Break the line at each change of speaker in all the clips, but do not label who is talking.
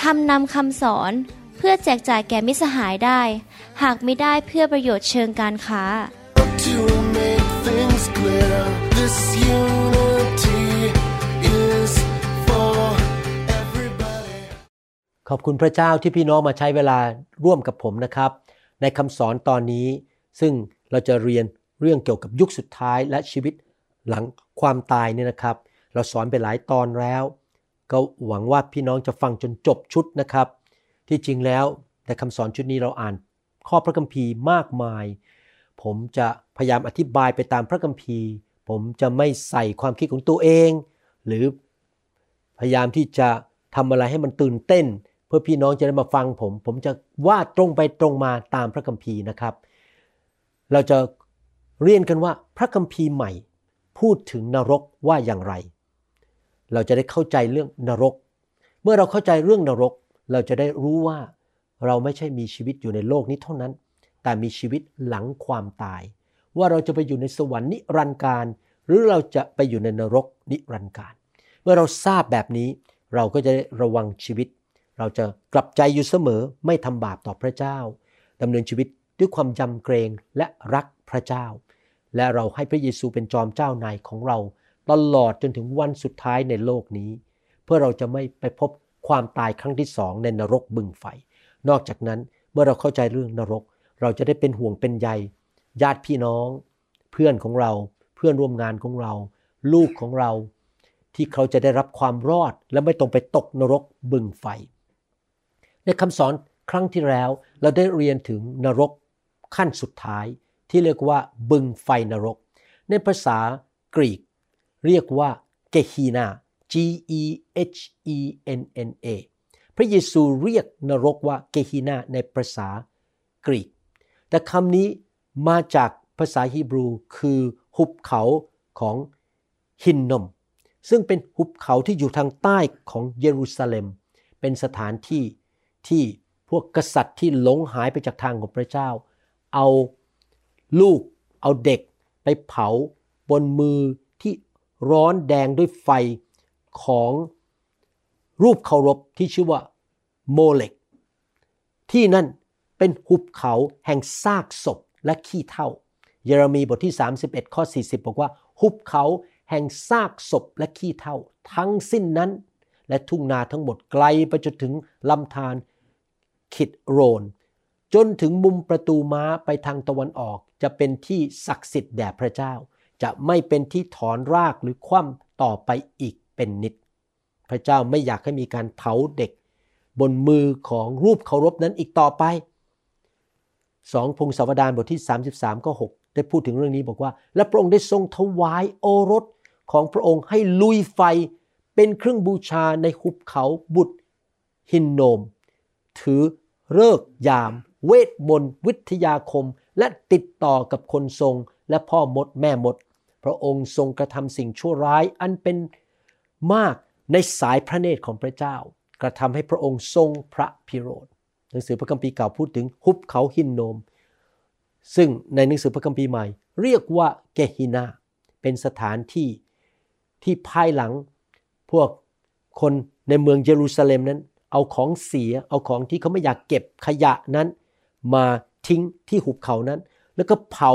ทำนำคำสอนเพื่อแจกจ่ายแก่มิสหายได้ หากไม่ได้เพื่อประโยชน์เชิงการค้า
To make things clear, this unity is for everybody.
ขอบคุณพระเจ้าที่พี่น้องมาใช้เวลาร่วมกับผมนะครับ ในคำสอนตอนนี้ ซึ่งเราจะเรียนเรื่องเกี่ยวกับยุคสุดท้ายและชีวิตหลังความตายเนี่ยนะครับ เราสอนไปหลายตอนแล้ว ก็หวังว่าพี่น้องจะฟังจนจบชุดนะครับ ที่จริงแล้วในคำสอนชุดนี้เราอ่านข้อพระคัมภีร์มากมาย ผมจะพยายามอธิบายไปตามพระคัมภีร์ ผมจะไม่ใส่ความคิดของตัวเอง หรือพยายามที่จะทำอะไรให้มันตื่นเต้น เพื่อพี่น้องจะได้มาฟังผม ผมจะว่าตรงไปตรงมาตามพระคัมภีร์นะครับ เราจะเรียนกันว่าพระคัมภีร์ใหม่ พูดถึงนรกว่าอย่างไร เราจะได้เข้าใจเรื่องนรก เมื่อเราเข้าใจเรื่องนรก เราจะได้รู้ว่าเราไม่ใช่มีชีวิตอยู่ในโลกนี้เท่านั้น แต่มีชีวิตหลังความตาย ว่าเราจะไปอยู่ในสวรรค์นิรันดร์การ หรือเราจะไปอยู่ในนรกนิรันดร์การ เมื่อเราทราบแบบนี้ เราก็จะได้ระวังชีวิต เราจะกลับใจอยู่เสมอไม่ทำบาปต่อพระเจ้าดำเนินชีวิตด้วยความยำเกรงและรักพระเจ้า และเราให้พระเยซูเป็นจอมเจ้านายของเรา ตลอดจนถึงวันสุดท้ายในโลกนี้ เพื่อเราจะไม่ไปพบความตายครั้งที่สองในนรกบึงไฟ นอกจากนั้นเมื่อเราเข้าใจเรื่องนรก เราจะได้เป็นห่วงเป็นใยญาติพี่น้อง เพื่อนของเราเพื่อนร่วมงานของเรา ลูกของเราที่เขาจะได้รับความรอดและไม่ต้องไปตกนรกบึงไฟ ในคำสอนครั้งที่แล้วเราได้เรียนถึงนรกขั้นสุดท้ายที่เรียกว่าบึงไฟนรก ในภาษากรีก เรียกว่าเกฮีนา G E H E N N A พระเยซูเรียกนรกว่าเกฮีนาในภาษากรีก แต่คำนี้มาจากภาษาฮีบรูคือหุบเขาของฮินนม ซึ่งเป็นหุบเขาที่อยู่ทางใต้ของเยรูซาเล็ม เป็นสถานที่ที่พวกกษัตริย์ที่หลงหายไปจากทางของพระเจ้า เอาลูก เอาเด็กไปเผาบนมือ ร้อนแดงด้วยไฟของรูปเคารพที่ชื่อว่าโมเลกที่นั่นเป็นหุบเขาแห่งซากศพและขี้เถ้าเยเรมีบทที่ 31 ข้อ 40 บอกว่า หุบเขาแห่งซากศพและขี้เถ้าทั้งสิ้นนั้น และทุ่งนาทั้งหมดไกลไปจนถึงลำธารคิดโรน จนถึงมุมประตูม้าไปทางตะวันออกจะเป็นที่ศักดิ์สิทธิ์แด่พระเจ้า จะไม่เป็นที่ถอนรากหรือคว่ำต่อไปอีกเป็นนิด พระเจ้าไม่อยากให้มีการเผาเด็ก บนมือของรูปเคารพนั้นอีกต่อไปสองพงศาวดารบทที่ 33ก็6ได้พูดถึงเรื่องนี้บอกว่า และพระองค์ได้ทรงถวายโอรสของพระองค์ให้ลุยไฟเป็นเครื่องบูชาในหุบเขาบุตรฮินโนม ถือเลิกยาม เวทมนต์วิทยาคม และติดต่อกับคนทรง และพ่อมดแม่มด พระองค์ทรงกระทำสิ่งชั่วร้ายอันเป็นมากในสายพระเนตรของพระเจ้า กระทำให้พระองค์ทรงพระพิโรธหนังสือพระคัมภีร์เก่าพูดถึงหุบเขาหินโนม ซึ่งในหนังสือพระคัมภีร์ใหม่ เรียกว่าเกฮินาเป็นสถานที่ที่ภายหลังพวกคนในเมืองเยรูซาเล็มนั้น เอาของเสียเอาของที่เขาไม่อยากเก็บขยะนั้น มาทิ้งที่หุบเขานั้น แล้วก็เผา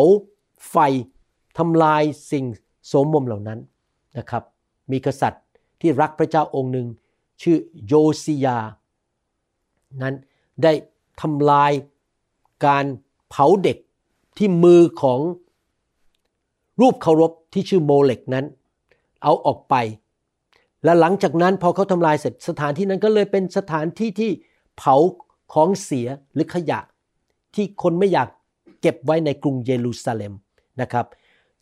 ไฟทำลายสิ่งโสมมเหล่านั้นนะครับ มีกษัตริย์ที่รักพระเจ้าองค์หนึ่งชื่อโยซิยา นั้นได้ทำลายการเผาเด็กที่มือของรูปเคารพที่ชื่อโมเลกนั้น เอาออกไป และหลังจากนั้นพอเขาทำลายเสร็จสถานที่นั้นก็เลยเป็นสถานที่ที่เผาของเสียหรือขยะ ที่คนไม่อยากเก็บไว้ในกรุงเยรูซาเล็ม นะครับ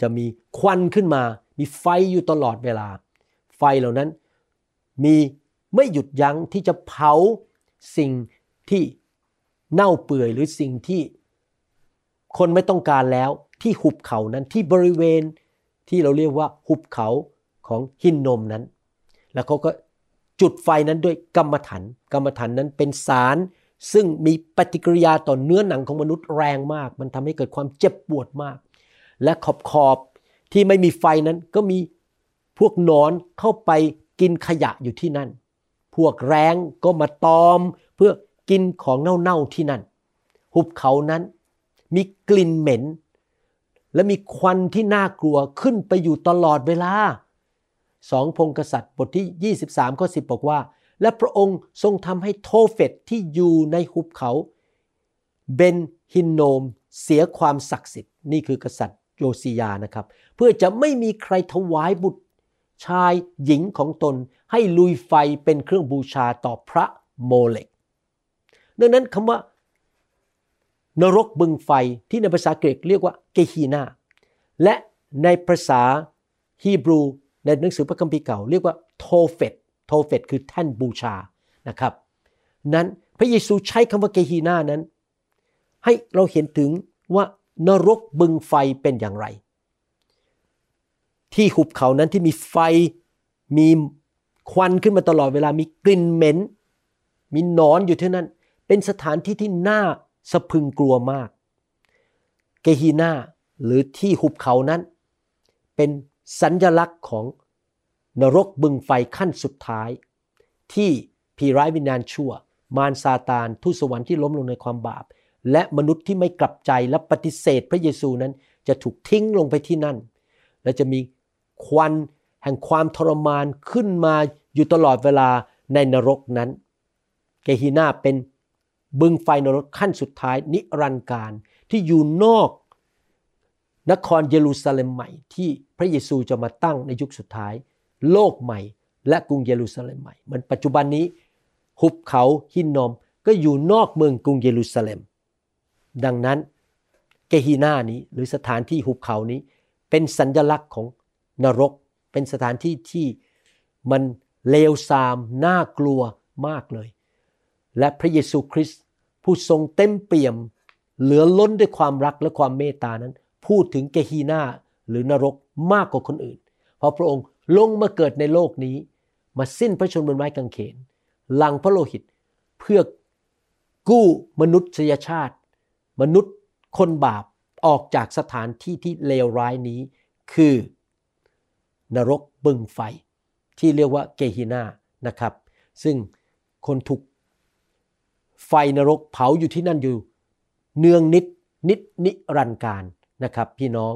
จะมีควันขึ้นมา มีไฟอยู่ตลอดเวลา ไฟเหล่านั้นมีไม่หยุดยั้งที่จะเผาสิ่งที่เน่าเปื่อยหรือสิ่งที่คนไม่ต้องการแล้วที่หุบเขานั้นที่บริเวณที่เราเรียกว่าหุบเขาของหินนมนั้น แล้วเขาก็จุดไฟนั้นด้วยกรรมฐานกรรมฐานนั้นเป็นสาร ซึ่งมีปฏิกิริยาต่อเนื้อหนังของมนุษย์แรงมาก มันทำให้เกิดความเจ็บปวดมาก และขอบขอบที่ไม่มีไฟนั้นก็มีพวกนอนเข้าไปกินขยะอยู่ที่นั่น พวกแรงก็มาตอมเพื่อกินของเน่าๆที่นั่น หุบเขานั้นมีกลิ่นเหม็น และมีควันที่น่ากลัวขึ้นไปอยู่ตลอดเวลาสองพงกษัตริย์บทที่ 23ข้อ10 บอกว่า และพระองค์ทรงทำให้โทเฟตที่อยู่ในหุบเขา เบนฮินโนมเสียความศักดิ์สิทธิ์นี่คือกษัตริย์ โยซียานะครับ เพื่อจะไม่มีใครถวายบุตรชายหญิงของตนให้ลุยไฟเป็นเครื่องบูชาต่อพระโมเลกดังนั้นคำว่านรกบึงไฟที่ในภาษากรีกเรียกว่าเกฮีนาและในภาษาฮีบรูในหนังสือพระคัมภีร์เก่าเรียกว่าโทเฟตโทเฟตคือแท่นบูชานะครับ นั้นพระเยซูใช้คำว่าเกฮีนานั้น ให้เราเห็นถึงว่า นรกบึงไฟเป็นอย่างไร ที่หุบเขานั้นที่มีไฟมีควันขึ้นมาตลอดเวลามีกลิ่นเหม็น มีนอนอยู่ที่นั่น เป็นสถานที่ที่น่าสะพึงกลัวมาก เกฮีนาหรือที่หุบเขานั้น เป็นสัญญลักษณ์ของนรกบึงไฟขั้นสุดท้าย ที่ผีร้ายวิญญาณชั่ว มารซาตานทูตสวรรค์ที่ล้มลงในความบาป และมนุษย์ที่ไม่กลับใจและปฏิเสธพระเยซูนั้น จะถูกทิ้งลงไปที่นั่น และจะมีควันแห่งความทรมานขึ้นมาอยู่ตลอดเวลาในนรกนั้น เกฮีนาเป็นบึงไฟนรกขั้นสุดท้ายนิรันดร์การที่อยู่นอกนครเยรูซาเล็มใหม่ ที่พระเยซูจะมาตั้งในยุคสุดท้าย โลกใหม่ และกรุงเยรูซาเล็มใหม่เหมันปัจจุบันนี้ หุบเขาหินนอมก็อยู่นอกเมืองกรุงเยรูซาเล็ม ดังนั้นเกฮีนานี้หรือสถานที่หุบเขานี้ เป็นสัญญลักษณ์ของนรก เป็นสถานที่ที่มันเลวทรามน่ากลัวมากเลย และพระเยซูคริสต์ผู้ทรงเต็มเปี่ยม เหลือล้นด้วยความรักและความเมตตานั้น พูดถึงเกฮีนาหรือนรกมากกว่าคนอื่น เพราะพระองค์ลงมาเกิดในโลกนี้ มาสิ้นพระชนม์บนไม้กางเขนหลังพระโลหิตเพื่อกู้มนุษยชาติ มนุษย์คนบาปออกจากสถานที่ที่เลวร้ายนี้ คือนรกบึงไฟ ที่เรียกว่าเกฮินานะครับ ซึ่งคนถูกไฟนรกเผาอยู่ที่นั่นอยู่ เนืองนิดนิดนิรันการนะครับ พี่น้อง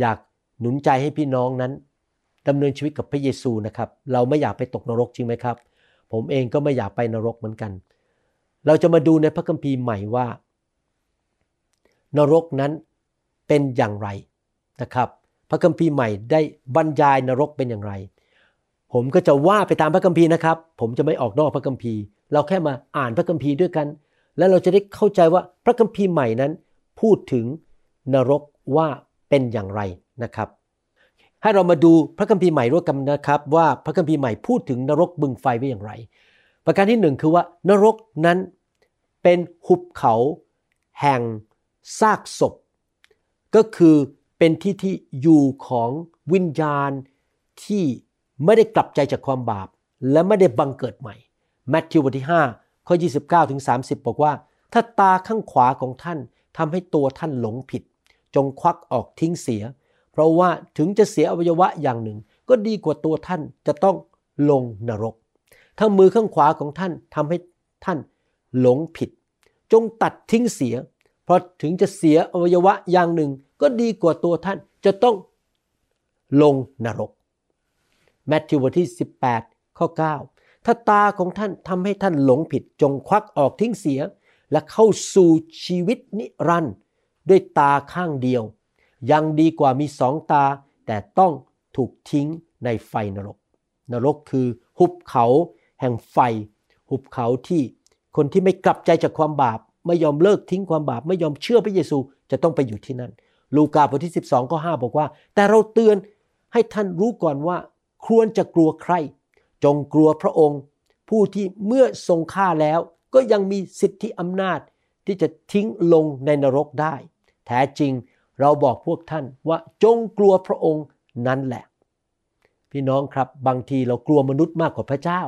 อยากหนุนใจให้พี่น้องนั้นดำเนินชีวิตกับพระเยซูนะครับ เราไม่อยากไปตกนรกจริงไหมครับ ผมเองก็ไม่อยากไปนรกเหมือนกัน เราจะมาดูในพระคัมภีร์ใหม่ว่า นรกนั้นเป็นอย่างไรนะครับ พระคัมภีร์ใหม่ได้บรรยายนรกเป็นอย่างไร ผมก็จะว่าไปตามพระคัมภีร์นะครับ ผมจะไม่ออกนอกพระคัมภีร์ เราแค่มาอ่านพระคัมภีร์ด้วยกัน แล้วเราจะได้เข้าใจว่าพระคัมภีร์ใหม่นั้น พูดถึงนรกว่าเป็นอย่างไรนะครับ ให้เรามาดูพระคัมภีร์ใหม่ร่วมกันนะครับ ว่าพระคัมภีร์ใหม่พูดถึงนรกบึงไฟไว้อย่างไร ประการที่หนึ่งคือว่านรกนั้นเป็นหุบเขาแห่ง ซากศพ ก็คือเป็นที่ที่อยู่ของวิญญาณที่ไม่ได้กลับใจจากความบาป และไม่ได้บังเกิดใหม่แมทธิวบทที่ 5 ข้อ 29ถึง30 บอกว่า ถ้าตาข้างขวาของท่านทำให้ตัวท่านหลงผิด จงควักออกทิ้งเสีย เพราะว่าถึงจะเสียอวัยวะอย่างหนึ่ง ก็ดีกว่าตัวท่านจะต้องลงนรก ถ้ามือข้างขวาของท่านทำให้ท่านหลงผิด จงตัดทิ้งเสีย เพราะถึงจะเสียอวัยวะอย่างหนึ่งก็ดีกว่าตัวท่านจะต้องลงนรกแมทธิวบทที่ 18 ข้อ 9 ถ้าตาของท่านทำให้ท่านหลงผิดจงควักออกทิ้งเสีย และเข้าสู่ชีวิตนิรันดร์ด้วยตาข้างเดียว ยังดีกว่ามีสองตา แต่ต้องถูกทิ้งในไฟนรก นรกคือหุบเขาแห่งไฟ หุบเขาที่คนที่ไม่กลับใจจากความบาป ไม่ยอมเลิกทิ้งความบาป ไม่ยอมเชื่อพระเยซูจะต้องไปอยู่ที่นั่น ลูกาบทที่ 12ข้อ5บอกว่า แต่เราเตือนให้ท่านรู้ก่อนว่า ควรจะกลัวใคร จงกลัวพระองค์ ผู้ที่เมื่อทรงฆ่าแล้ว ก็ก็ยังมีสิทธิอำนาจที่จะทิ้งลงในนรกได้ แท้จริงเราบอกพวกท่านว่าจงกลัวพระองค์นั่นแหละ พี่น้องครับบางทีเรากลัวมนุษย์มากกว่าพระเจ้า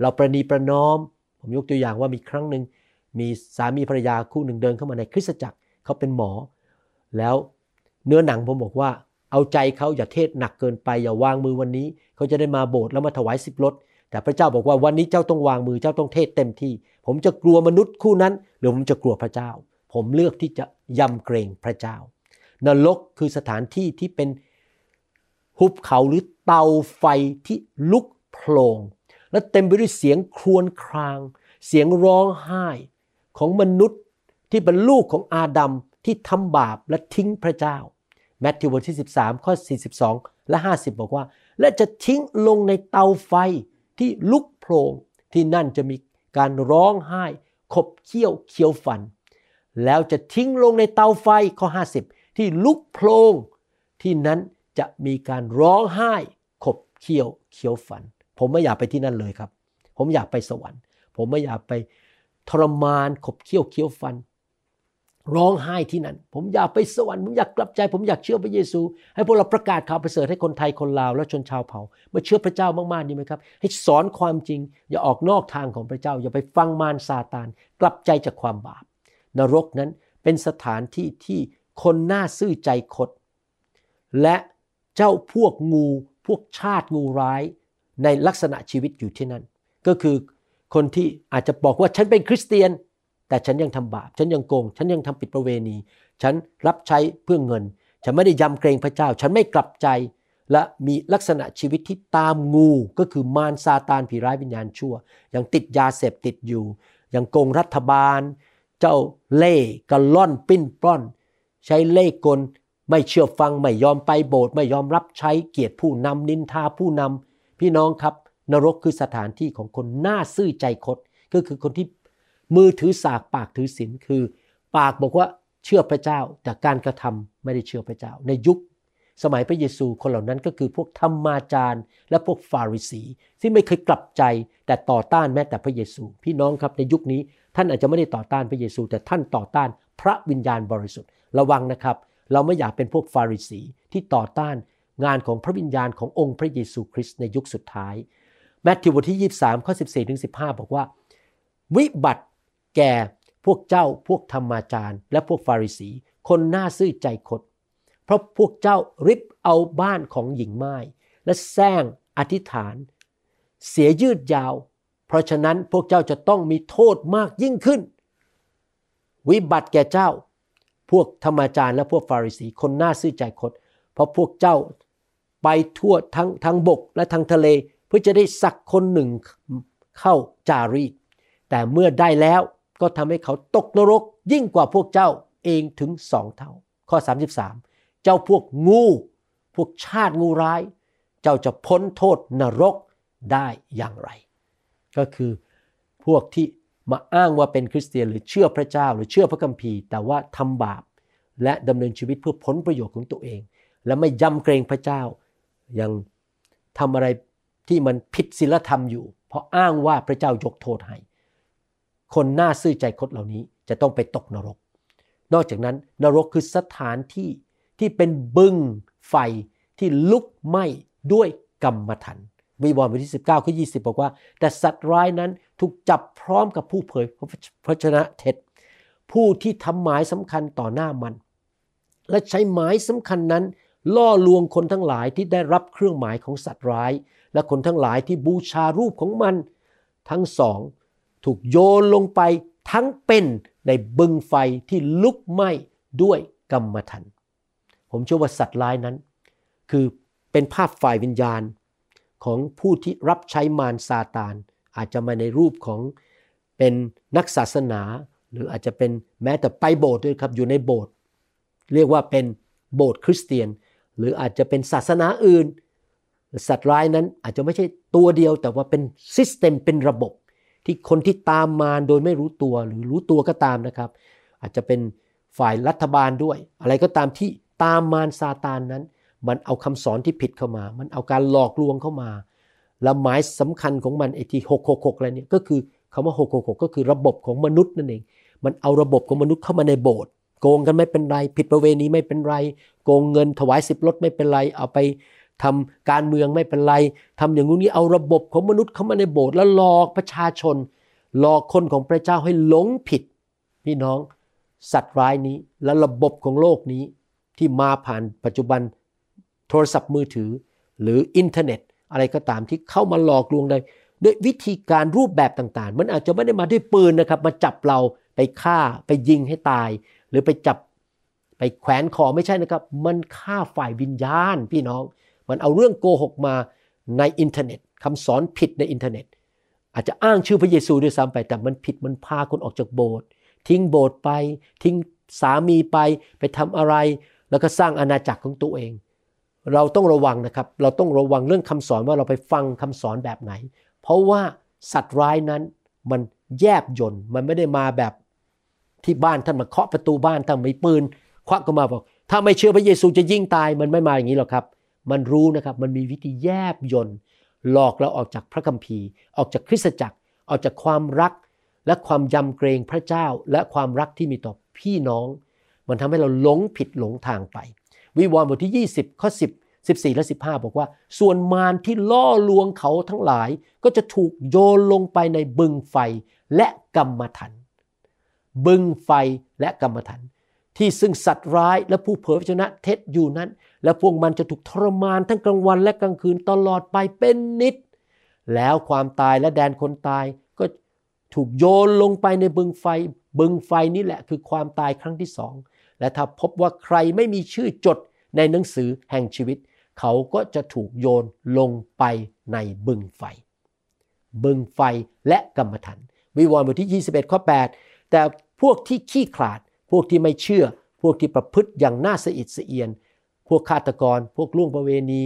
เราประนีประนอม ผมยกตัวอย่างว่ามีครั้งหนึ่ง มีสามีภรรยาคู่หนึ่งเดินเข้ามาในคริสตจักรเขาเป็นหมอ แล้วเนื้อหนังผมบอกว่า เอาใจเขาอย่าเทศหนักเกินไปอย่าวางมือวันนี้ เขาจะได้มาโบสถ์แล้วมาถวายสิบรถแต่พระเจ้าบอกว่าวันนี้เจ้าต้องวางมือเจ้าต้องเทศเต็มที่ ผมจะกลัวมนุษย์คู่นั้น หรือผมจะกลัวพระเจ้า ผมเลือกที่จะยำเกรงพระเจ้านรกคือสถานที่ที่เป็นหุบเขาหรือเตาไฟที่ลุกโผลงและเต็มไปด้วยเสียงครวญคราง เสียงร้องไห้ ของมนุษย์ที่เป็นลูกของอาดัมที่ทำบาปและทิ้งพระเจ้าแมทธิวบทที่ 13 ข้อ 42 และ 50 บอกว่า และจะทิ้งลงในเตาไฟที่ลุกโผลงที่นั่นจะมีการร้องไห้ ขบเคี้ยวเคี้ยวฟัน แล้วจะทิ้งลงในเตาไฟข้อ 50 ที่ลุกโผลงที่นั้นจะมีการร้องไห้ ขบเคี้ยวเคี้ยวฟัน ผมไม่อยากไปที่นั่นเลยครับ ผมอยากไปสวรรค์ ผมไม่อยากไป ทรมานขบเคี้ยวเคี้ยวฟัน ร้องไห้ที่นั่น ผมอยากไปสวรรค์ผมอยากกลับใจ ผมอยากเชื่อพระเยซู ให้พวกเราประกาศข่าวประเสริฐให้คนไทยคนลาวและชนชาวเผ่ามาเชื่อพระเจ้ามากๆดีไหมครับ ให้สอนความจริง อย่าออกนอกทางของพระเจ้า อย่าไปฟังมารซาตาน กลับใจจากความบาป นรกนั้นเป็นสถานที่ที่คนหน้าซื่อใจคด และเจ้าพวกงูพวกชาติงูร้ายในลักษณะชีวิตอยู่ที่นั่น ก็คือ คนที่อาจจะบอกว่าฉันเป็นคริสเตียน แต่ฉันยังทำบาป ฉันยังโกง ฉันยังทำผิดประเวณี ฉันรับใช้เพื่อเงิน ฉันไม่ได้ยำเกรงพระเจ้า ฉันไม่กลับใจ และมีลักษณะชีวิตที่ตามงู ก็คือมารซาตานผีร้ายวิญญาณชั่ว ยังติดยาเสพติดอยู่ ยังโกงรัฐบาล เจ้าเล่กระล่อนปิ้นปล้อน ใช้เล่กลไม่เชื่อฟัง ไม่ยอมไปโบสถ์ไม่ยอมรับใช้เกียรติผู้นำนินทาผู้นำพี่น้องครับ นรกคือสถานที่ของคนหน้าซื่อใจคดก็คือคนที่มือถือสากปากถือศีลคือ ปากบอกว่าเชื่อพระเจ้า แต่การกระทำไม่ได้เชื่อพระเจ้า ในยุค สมัยพระเยซูคนเหล่านั้นก็คือพวกธรรมาจารย์ และพวกฟาริสีที่ไม่เคยกลับใจแต่ต่อต้านแม้แต่พระเยซู พี่น้องครับในยุคนี้ท่านอาจจะไม่ได้ต่อต้านพระเยซู แต่ท่านต่อต้านพระวิญญาณบริสุทธิ์ระวังนะครับ เราไม่อยากเป็นพวกฟาริสีที่ต่อต้านงานของพระวิญญาณขององค์พระเยซูคริสต์ในยุคสุดท้าย แมทธิวบทที่ 23 ข้อ 14 ถึง 15 บอกว่า วิบัติแก่พวกเจ้าพวกธรรมาจารย์ และพวกฟาริสี คนหน้าซื่อใจคด เพราะพวกเจ้าริบเอาบ้านของหญิงไม้และแซงอธิษฐาน เสียยืดยาว เพราะฉะนั้นพวกเจ้าจะต้องมีโทษมากยิ่งขึ้น วิบัติแก่เจ้า พวกธรรมาจารย์และพวกฟาริสี คนหน้าซื่อใจคด เพราะพวกเจ้าไปทั่วทั้งทั้งบกและทั้งทะเล เพื่อจะได้สักคนหนึ่งเข้าจารีต แต่เมื่อได้แล้วก็ทำให้เขาตกนรกยิ่งกว่าพวกเจ้าเองถึงสองเท่า ข้อ 33 เจ้าพวกงู พวกชาติงูร้าย เจ้าจะพ้นโทษนรกได้อย่างไร ก็คือพวกที่มาอ้างว่าเป็นคริสเตียนหรือเชื่อพระเจ้าหรือเชื่อพระคัมภีร์ แต่ว่าทำบาป และดำเนินชีวิตเพื่อผลประโยชน์ของตัวเอง และไม่ยำเกรงพระเจ้า ยังทำอะไร ที่มันผิดศีลธรรมอยู่ เพราะอ้างว่าพระเจ้ายกโทษให้ คนหน้าซื่อใจคดเหล่านี้จะต้องไปตกนรก นอกจากนั้นนรกคือสถานที่ที่เป็นบึงไฟที่ลุกไหม้ด้วยกรรมฐานวิวรณ์บทที่ 19ข้อ20 บอกว่า แต่สัตว์ร้ายนั้นถูกจับพร้อมกับผู้เผยพระชนะเท็จ ผู้ที่ทำหมายสำคัญต่อหน้ามัน และใช้หมายสำคัญนั้น ล่อลวงคนทั้งหลายที่ได้รับเครื่องหมายของสัตว์ร้าย และคนทั้งหลายที่บูชารูปของมัน ทั้งสองถูกโยนลงไปทั้งเป็นในบึงไฟที่ลุกไหม้ด้วยกรรมฐานผมเชื่อว่าสัตว์ร้ายนั้น คือเป็นภาพฝ่ายวิญญาณของผู้ที่รับใช้มารซาตาน อาจจะมาในรูปของเป็นนักศาสนา หรืออาจจะเป็นแม้แต่ไปโบสถ์ด้วยครับอยู่ในโบสถ์เรียกว่าเป็นโบสถ์คริสเตียน หรืออาจจะเป็นศาสนาอื่น สัตว์ร้ายนั้นอาจจะไม่ใช่ตัวเดียวแต่ว่าเป็นซิสเต็มเป็นระบบ ที่คนที่ตามมาโดยไม่รู้ตัวหรือรู้ตัวก็ตามนะครับ อาจจะเป็นฝ่ายรัฐบาลด้วย อะไรก็ตามที่ตามมารซาตานนั้น มันเอาคำสอนที่ผิดเข้ามา มันเอาการหลอกลวงเข้ามา แล้วหมายสำคัญของมันไอ้ที่หกหกหกอะไรเนี่ยก็คือคำว่า666ก็คือระบบของมนุษย์นั่นเอง มันเอาระบบของมนุษย์เข้ามาในโบสถ์โกงกันไม่เป็นไร ผิดประเวณีไม่เป็นไร โกงเงินถวายสิบลดไม่เป็นไร เอาไป ทำการเมืองไม่เป็นไรทำอย่างนี้เอาระบบของมนุษย์เข้ามาในโบสถ์แล้วหลอกประชาชน หลอกคนของพระเจ้าให้หลงผิด พี่น้องสัตว์ร้ายนี้และระบบของโลกนี้ที่มาผ่านปัจจุบันโทรศัพท์มือถือ หรืออินเทอร์เน็ต อะไรก็ตามที่เข้ามาหลอกลวงได้ด้วยวิธีการรูปแบบต่างๆ มันอาจจะไม่ได้มาด้วยปืนนะครับ มาจับเราไปฆ่าไปยิงให้ตาย หรือไปจับไปแขวนคอไม่ใช่นะครับ มันฆ่าฝ่ายวิญญาณพี่น้อง มันเอาเรื่องโกหกมาในอินเทอร์เน็ตคำสอนผิดในอินเทอร์เน็ต อาจจะอ้างชื่อพระเยซูด้วยซ้ำไป แต่มันผิดมันพาคนออกจากโบสถ์ทิ้งโบสถ์ไป ทิ้งสามีไปไปทำอะไร แล้วก็สร้างอาณาจักรของตัวเอง เราต้องระวังนะครับ เราต้องระวังเรื่องคำสอนว่าเราไปฟังคำสอนแบบไหน เพราะว่าสัตว์ร้ายนั้นมันแยบยนต์มันไม่ได้มาแบบที่บ้านท่านมาเคาะประตูบ้านท่านมีปืนควักก็มาบอก ถ้าไม่เชื่อพระเยซูจะยิ่งตายมันไม่มาอย่างนี้หรอกครับ มันรู้นะครับมันมีวิธีแยบยนต์หลอกเราออกจากพระคัมภีร์ ออกจากคริสตจักร ออกจากความรัก และความยำเกรงพระเจ้า และความรักที่มีต่อพี่น้อง มันทำให้เราหลงผิดหลงทางไป วิวรณ์บทที่ 20 ข้อ 10 14 และ 15 บอกว่า ส่วนมารที่ล่อลวงเขาทั้งหลาย ก็จะถูกโยนลงไปในบึงไฟและกรรมถันบึงไฟและกรรมถัน ที่ซึ่งสัตว์ร้ายและผู้เผยพระชนะเท็จอยู่นั้น และพวกมันจะถูกทรมานทั้งกลางวันและกลางคืนตลอดไปเป็นนิด แล้วความตายและแดนคนตายก็ถูกโยนลงไปในบึงไฟ บึงไฟนี่แหละคือความตายครั้งที่สอง และถ้าพบว่าใครไม่มีชื่อจดในหนังสือแห่งชีวิต เขาก็จะถูกโยนลงไปในบึงไฟ บึงไฟและกรรมฐานวิวรณ์บทที่ 21ข้อ8แต่พวกที่ขี้ขลาด พวกที่ไม่เชื่อ พวกที่ประพฤติอย่างน่าสะอิดสะเอียน พวกฆาตกร พวกล่วงประเวณี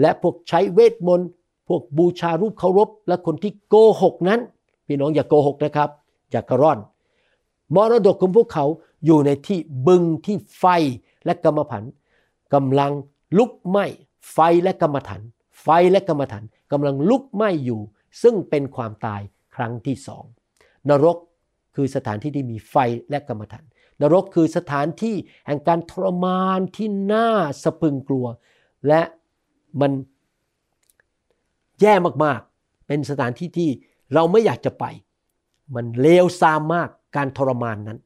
และพวกใช้เวทมนต์ พวกบูชารูปเคารพ และคนที่โกหกนั้น พี่น้องอย่าโกหกนะครับ อย่ากระร่อน มรดกของพวกเขาอยู่ในที่บึงที่ไฟและกรรมผันกำลังลุกไหม้ไฟและกรรมฐานไฟและกรรมฐานกำลังลุกไหม้อยู่ ซึ่งเป็นความตายครั้งที่สองนรก คือสถานที่ที่มีไฟและกรรมฐาน นรกคือสถานที่แห่งการทรมานที่น่าสะพึงกลัว และมันแย่มากๆ เป็นสถานที่ที่เราไม่อยากจะไป มันเลวทรามมากการทรมานนั้น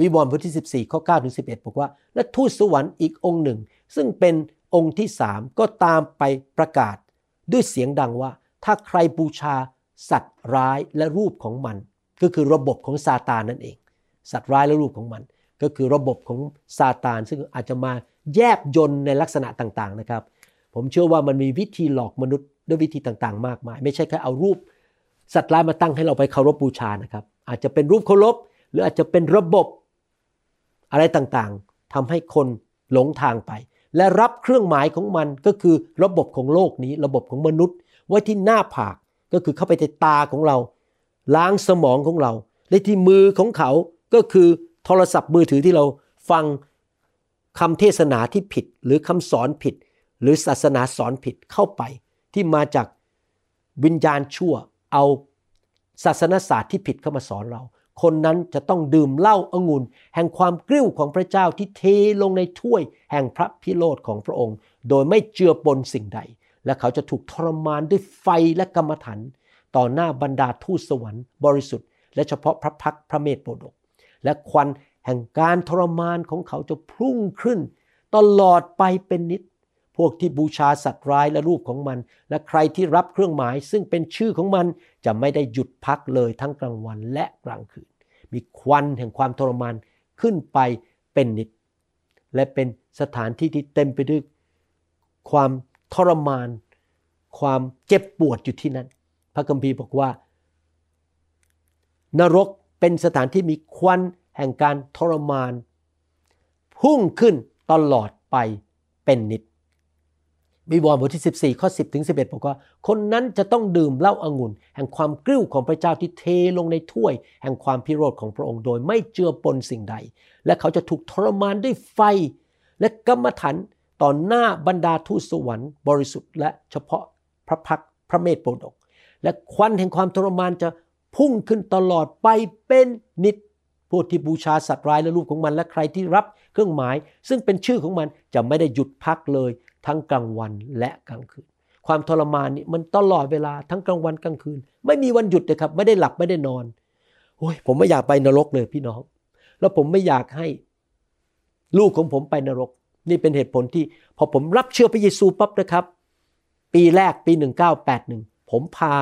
วิวรณ์บทที่ 14 ข้อ9ถึง11 บอกว่า และทูตสวรรค์อีกองค์หนึ่ง ซึ่งเป็นองค์ที่สามก็ตามไปประกาศ ด้วยเสียงดังว่า ถ้าใครบูชาสัตว์ร้ายและรูปของมัน ก็คือระบบของซาตานนั่นเอง สัตว์ร้ายและรูปของมัน ก็คือระบบของซาตาน ซึ่งอาจจะมาแยบยนในลักษณะต่างๆนะครับ ผมเชื่อว่ามันมีวิธีหลอกมนุษย์ด้วยวิธีต่างๆ มากมาย ไม่ใช่แค่เอารูป สัตว์ร้ายมาตั้งให้เราไปเคารพบูชานะครับ อาจจะเป็นรูปเคารพ หรืออาจจะเป็นระบบอะไรต่างๆทำให้คนหลงทางไป และรับเครื่องหมายของมันก็คือระบบของโลกนี้ ระบบของมนุษย์ ไว้ที่หน้าผากก็คือเข้าไปในตาของเรา ล้างสมองของเรา และที่มือของเขาก็คือโทรศัพท์มือถือที่เราฟังคำเทศนาที่ผิด หรือคำสอนผิด หรือศาสนาสอนผิดเข้าไป ที่มาจากวิญญาณชั่วเอาศาสนศาสตร์ที่ผิดเข้ามาสอนเรา คนนั้นจะต้องดื่มเหล้าองุ่น แห่งความกริ้วของพระเจ้าที่เทลงในถ้วย แห่งพระพิโรธของพระองค์ โดยไม่เจือปนสิ่งใด และเขาจะถูกทรมานด้วยไฟและกรรมฐาน ต่อหน้าบรรดาทูตสวรรค์บริสุทธิ์และเฉพาะพระพักพระเมธโปรดก และควันแห่งการทรมานของเขาจะพุ่งขึ้น ตลอดไปเป็นนิด พวกที่บูชาสัตว์ร้ายและรูปของมัน และใครที่รับเครื่องหมายซึ่งเป็นชื่อของมันจะไม่ได้หยุดพักเลยทั้งกลางวันและกลางคืน มีควันแห่งความทรมานขึ้นไปเป็นนิด และเป็นสถานที่ที่เต็มไปด้วยความทรมาน ความเจ็บปวดอยู่ที่นั่น พระคัมภีร์บอกว่า นรกเป็นสถานที่มีควันแห่งการทรมาน พุ่งขึ้นตลอดไปเป็นนิดวิวรณ์บทที่ 14 ข้อ 10 ถึง 11 บอกว่า คนนั้นจะต้องดื่มเหล้าอางุ่น แห่งความกริ้วของพระเจ้าที่เทลงในถ้วย แห่งความพิโรธของพระองค์โดยไม่เจือปนสิ่งใด และเขาจะถูกทรมานด้วยไฟ และกรรมฐานต่อหน้าบรรดาทูตสวรรค์บริสุทธิ์และเฉพาะพระพักพระเมธโปรดก และควันแห่งความทรมานจะพุ่งขึ้นตลอดไปเป็นนิดพวกที่บูชาสัตว์ร้ายและรูปของมัน และใครที่รับเครื่องหมาย ซึ่งเป็นชื่อของมันจะไม่ได้หยุดพักเลย ทั้งกลางวันและกลางคืน ความทรมานนี่มันตลอดเวลาทั้งกลางวันกลางคืน ไม่มีวันหยุดเลยครับ ไม่ได้หลับไม่ได้นอนโอ้ยผมไม่อยากไปนรกเลยพี่น้อง แล้วผมไม่อยากให้ลูกของผมไปนรก นี่เป็นเหตุผลที่พอผมรับเชื่อพระเยซูปั๊บนะครับ ปีแรกปี 1981 ผมพา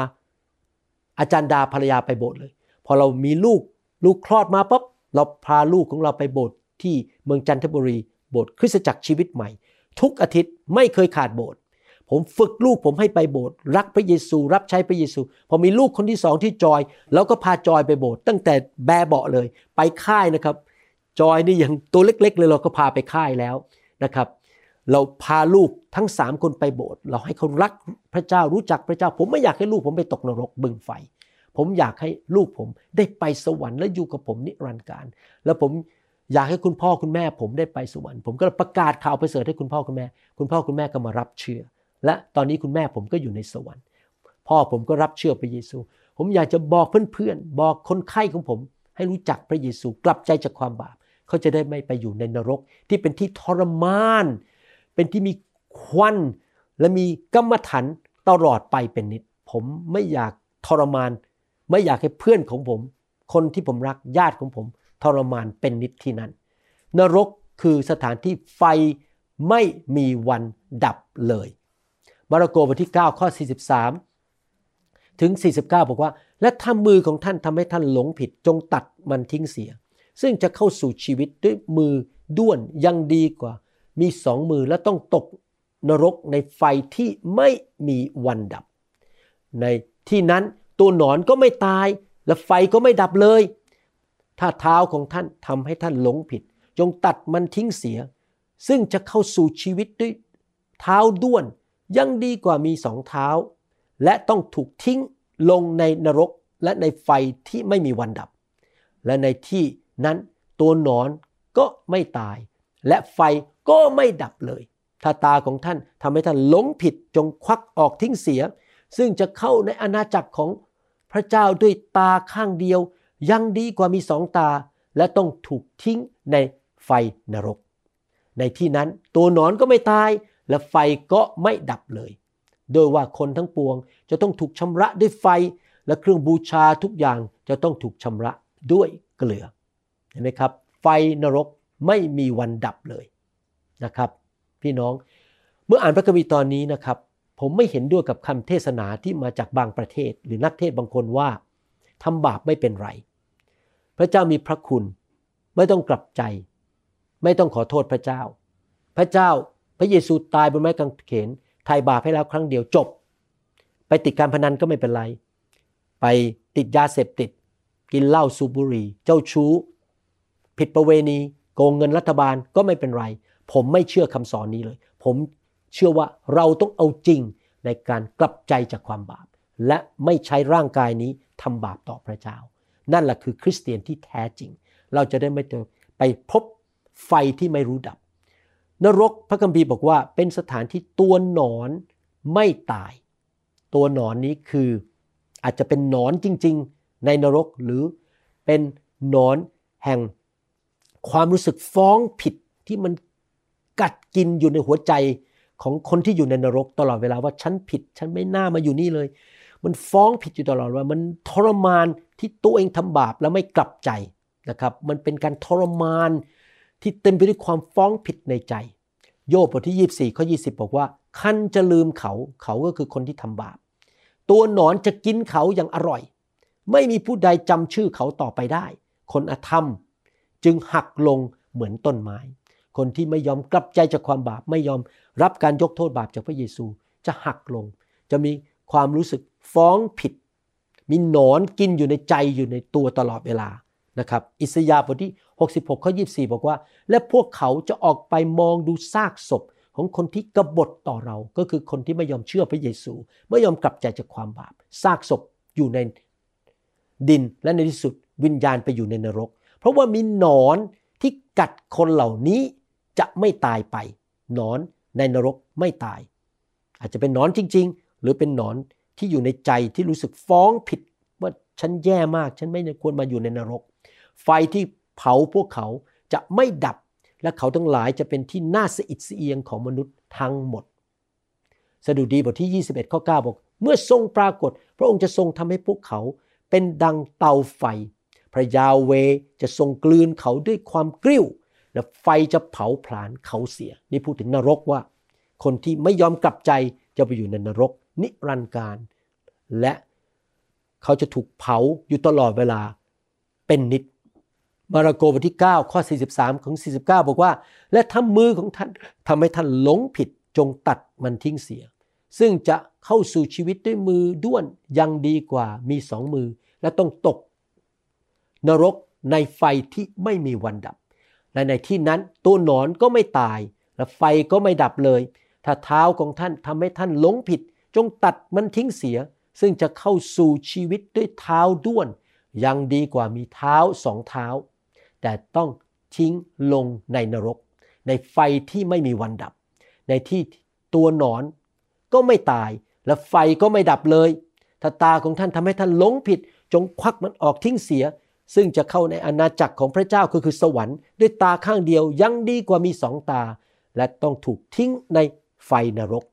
อาจารย์ดาภรรยาไปโบสถ์เลย พอเรามีลูกลูกคลอดมาปั๊บเราพาลูกของเราไปโบสถ์ที่เมืองจันทบุรีโบสถ์คริสตจักรชีวิตใหม่ ทุกอาทิตย์ไม่เคยขาดโบสถ์ผมฝึกลูกผมให้ไปโบสถ์รักพระเยซู รับใช้พระเยซู พอมีลูกคนที่สองที่จอยเราก็พาจอยไปโบสถ์ตั้งแต่แบเบาะเลย ไปค่ายนะครับ จอยนี่ยังตัวเล็ก ๆ เลยเราก็พาไปค่ายแล้วนะครับ เราพาลูกทั้งสามคนไปโบสถ์เราให้เขารักพระเจ้ารู้จักพระเจ้า ผมไม่อยากให้ลูกผมไปตกนรกบึงไฟ ผมอยากให้ลูกผมได้ไปสวรรค์และอยู่กับผมนิรันดร์การ แล้วผมอยากให้คุณพ่อคุณแม่ผมได้ไปสวรรค์ผมก็ประกาศข่าวประเสริฐให้คุณพ่อคุณแม่ คุณพ่อคุณแม่ก็มารับเชื่อ และตอนนี้คุณแม่ผมก็อยู่ในสวรรค์ พ่อผมก็รับเชื่อพระเยซู ผมอยากจะบอกเพื่อนๆบอกคนไข้ของผม ให้รู้จักพระเยซูกลับใจจากความบาป เขาจะได้ไม่ไปอยู่ในนรกที่เป็นที่ทรมาน เป็นที่มีควันและมีกรรมฐานตลอดไปเป็นนิด ผมไม่อยากทรมาน ไม่อยากให้เพื่อนของผม คนที่ผมรักญาติของผม ทรมานเป็นนิดที่นั้น นรกคือสถานที่ไฟไม่มีวันดับเลย มาระโกบทที่ 9 ข้อ 43 ถึง 49 บอกว่า และถ้ามือของท่านทำให้ท่านหลงผิดจงตัดมันทิ้งเสีย ซึ่งจะเข้าสู่ชีวิตด้วยมือด้วนยังดีกว่า มีสองมือและต้องตกนรกในไฟที่ไม่มีวันดับ ในที่นั้นตัวหนอนก็ไม่ตายและไฟก็ไม่ดับเลย ถ้าเท้าของท่านทำให้ท่านหลงผิด จงตัดมันทิ้งเสีย ซึ่งจะเข้าสู่ชีวิตด้วยเท้าด้วนยังดีกว่ามีสองเท้า และต้องถูกทิ้งลงในนรกและในไฟที่ไม่มีวันดับ และในที่นั้นตัวหนอนก็ไม่ตาย และไฟ ก็ไม่ดับเลย ถ้าตาของท่านทำให้ท่านหลงผิดจงควักออกทิ้งเสีย ซึ่งจะเข้าในอาณาจักรของพระเจ้าด้วยตาข้างเดียว ยังดีกว่ามีสองตา และต้องถูกทิ้งในไฟนรก ในที่นั้นตัวหนอนก็ไม่ตาย และไฟก็ไม่ดับเลย โดยว่าคนทั้งปวงจะต้องถูกชำระด้วยไฟ และเครื่องบูชาทุกอย่างจะต้องถูกชำระด้วยเกลือ เห็นไหมครับ ไฟนรกไม่มีวันดับเลย นะครับ พี่น้องเมื่ออ่านพระคัมภีร์ตอนนี้นะครับ ผมไม่เห็นด้วยกับคำเทศนาที่มาจากบางประเทศ หรือนักเทศบางคนว่าทำบาปไม่เป็นไร พระเจ้ามีพระคุณ ไม่ต้องกลับใจ ไม่ต้องขอโทษพระเจ้า พระเจ้าพระเยซูตายบนไม้กางเขนไถ่บาปให้แล้วครั้งเดียวจบ ไปติดการพนันก็ไม่เป็นไร ไปติดยาเสพติด กินเหล้าสูบบุหรี่ เจ้าชู้ ผิดประเวณี โกงเงินรัฐบาลก็ไม่เป็นไร ผมไม่เชื่อคำสอนนี้เลย ผมเชื่อว่าเราต้องเอาจริงในการกลับใจจากความบาป และไม่ใช้ร่างกายนี้ทำบาปต่อพระเจ้า นั่นแหละคือคริสเตียนที่แท้จริง เราจะได้ไม่เจอไปพบไฟที่ไม่รู้ดับ นรกพระคัมภีร์บอกว่าเป็นสถานที่ตัวหนอนไม่ตาย ตัวหนอนนี้คืออาจจะเป็นหนอนจริง ๆ ในนรกหรือเป็นหนอนแห่งความรู้สึกฟ้องผิดที่มัน กัดกินอยู่ในหัวใจของคนที่อยู่ในนรกตลอดเวลาว่าฉันผิด ฉันไม่น่ามาอยู่นี่เลย มันฟ้องผิดอยู่ตลอดว่า มันทรมานที่ตัวเองทำบาปแล้วไม่กลับใจนะครับ มันเป็นการทรมานที่เต็มไปด้วยความฟ้องผิดในใจ โยบบทที่ 24ข้อ20 บอกว่า คันจะลืมเขาเขาก็คือคนที่ทำบาป ตัวหนอนจะกินเขาอย่างอร่อย ไม่มีผู้ใดจำชื่อเขาต่อไปได้ คนอธรรม จึงหักลงเหมือนต้นไม้ คนที่ไม่ยอมกลับใจจากความบาป ไม่ยอมรับการยกโทษบาปจากพระเยซู จะหักลง จะมีความรู้สึกฟ้องผิด มีหนอนกินอยู่ในใจอยู่ในตัวตลอดเวลานะครับ อิสยาห์บทที่ 66 ข้อ 24 บอกว่า และพวกเขาจะออกไปมองดูซากศพของคนที่กบฏต่อเรา ก็คือคนที่ไม่ยอมเชื่อพระเยซู ไม่ยอมกลับใจจากความบาป ซากศพอยู่ในดิน และในที่สุดวิญญาณไปอยู่ในนรก เพราะว่ามีหนอนที่กัดคนเหล่านี้ จะไม่ตายไปนอนในนรกไม่ตาย อาจจะเป็นนอนจริง ๆ หรือเป็นนอนที่อยู่ในใจที่รู้สึกฟ้องผิดว่าฉันแย่มากฉันไม่ควรมาอยู่ในนรก ไฟที่เผาพวกเขาจะไม่ดับและเขาทั้งหลายจะเป็นที่น่าสะอิดสะเอียงของมนุษย์ทั้งหมด สดุดีบทที่ 21 ข้อ 9 บอก เมื่อทรงปรากฏ พระองค์จะทรงทำให้พวกเขาเป็นดังเตาไฟ พระยาเวจะทรงกลืนเขาด้วยความกริ้ว และไฟจะเผาผลาญเขาเสีย นี่พูดถึงนรกว่า คนที่ไม่ยอมกลับใจจะไปอยู่ในนรก นิรันดร์การ และเขาจะถูกเผาอยู่ตลอดเวลาเป็นนิดมาระโกบทที่ 9 ข้อ 43 ของ 49 บอกว่า และทำมือของท่านทำให้ท่านหลงผิดจงตัดมันทิ้งเสีย ซึ่งจะเข้าสู่ชีวิตด้วยมือด้วนยังดีกว่ามีสองมือ และต้องตก นรกในไฟที่ไม่มีวันดับ และในที่นั้นตัวหนอนก็ไม่ตาย และไฟก็ไม่ดับเลย ถ้าเท้าของท่านทำให้ท่านหลงผิด จงตัดมันทิ้งเสีย ซึ่งจะเข้าสู่ชีวิตด้วยเท้าด้วน ยังดีกว่ามีเท้าสองเท้า แต่ต้องทิ้งลงในนรก ในไฟที่ไม่มีวันดับ ในที่ตัวหนอนก็ไม่ตาย และไฟก็ไม่ดับเลย ถ้าตาของท่านทำให้ท่านหลงผิด จงควักมันออกทิ้งเสีย ซึ่งจะเข้าในอาณาจักรของพระเจ้าก็คือสวรรค์ด้วยตาข้างเดียวยังดีกว่ามีสองตา และต้องถูกทิ้งในไฟนรก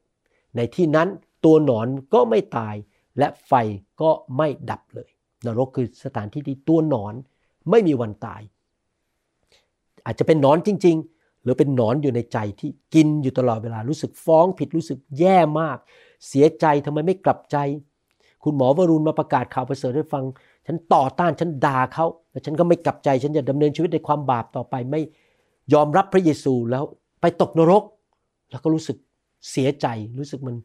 ในที่นั้นตัวหนอนก็ไม่ตาย และไฟก็ไม่ดับเลย นรกคือสถานที่ที่ตัวหนอนไม่มีวันตาย อาจจะเป็นหนอนจริง ๆ หรือเป็นหนอนอยู่ในใจที่กินอยู่ตลอดเวลารู้สึกฟ้องผิดรู้สึกแย่มาก เสียใจทำไมไม่กลับใจ คุณหมอวรุณมาประกาศข่าวประเสริฐให้ฟัง ฉันต่อต้านฉันด่าเขาแต่ฉันก็ไม่กลับใจฉันจะดำเนินชีวิตในความบาปต่อไป ไม่ยอมรับพระเยซูแล้วไปตกนรก แล้วก็รู้สึกเสียใจรู้สึกมัน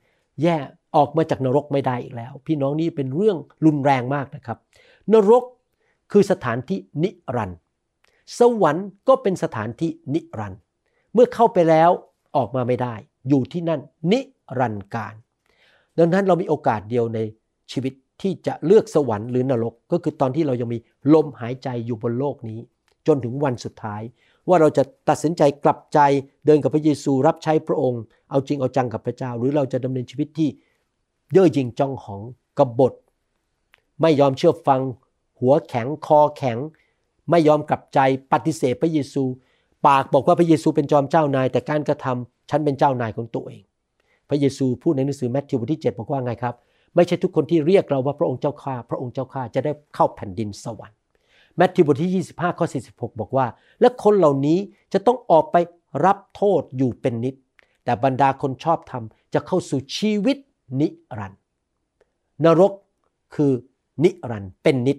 แย่ออกมาจากนรกไม่ได้อีกแล้ว พี่น้องนี่เป็นเรื่องรุนแรงมากนะครับ นรกคือสถานที่นิรันดร์สวรรค์ก็เป็นสถานที่นิรันดร์เมื่อเข้าไปแล้วออกมาไม่ได้ อยู่ที่นั่นนิรันดร์การ ดังนั้นเรามีโอกาสเดียวในชีวิต ที่จะเลือกสวรรค์หรือนรก ก็คือตอนที่เรายังมีลมหายใจอยู่บนโลกนี้ จนถึงวันสุดท้าย ว่าเราจะตัดสินใจกลับใจเดินกับพระเยซูรับใช้พระองค์ เอาจริงเอาจังกับพระเจ้า หรือเราจะดำเนินชีวิตที่เย่อหยิ่งจองหองกบฏ ไม่ยอมเชื่อฟัง หัวแข็งคอแข็ง ไม่ยอมกลับใจปฏิเสธพระเยซู ปากบอกว่าพระเยซูเป็นจอมเจ้านาย แต่การกระทำฉันเป็นเจ้านายของตัวเอง พระเยซูพูดในหนังสือแมทธิวบทที่ 7 บอกว่าไงครับ ไม่ใช่ทุกคนที่เรียกเราว่าพระองค์เจ้าข้า พระองค์เจ้าข้าจะได้เข้าแผ่นดินสวรรค์แมทธิวบทที่ 25 ข้อ 46 บอกว่า และคนเหล่านี้จะต้องออกไปรับโทษอยู่เป็นนิด แต่บรรดาคนชอบธรรมจะเข้าสู่ชีวิตนิรันดร์นรกคือนิรันดร์เป็นนิด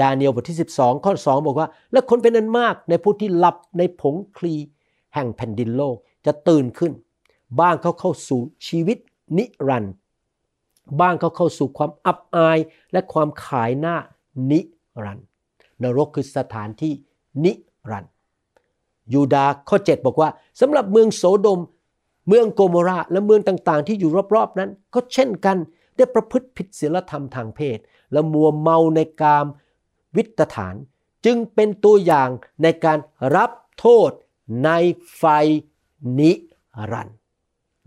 ดาเนียลบทที่ 12 ข้อ 2 บอกว่า และคนเป็นอันมากในผู้ที่หลับในผงคลีแห่งแผ่นดินโลกจะตื่นขึ้น บ้างเขาเข้าสู่ชีวิตนิรันดร์ บ้างเขาเข้าสู่ความอับอายและความขายหน้านิรันดร์นรกคือสถานที่นิรันดร์ยูดาห์ข้อ 7 บอกว่าสำหรับเมืองโสโดม เมืองโกโมราและเมืองต่างๆ ที่อยู่รอบๆนั้น ก็เช่นกันได้ประพฤติผิดศีลธรรมทางเพศ และมัวเมาในกามวิตถาร จึงเป็นตัวอย่างในการรับโทษในไฟนิรันดร์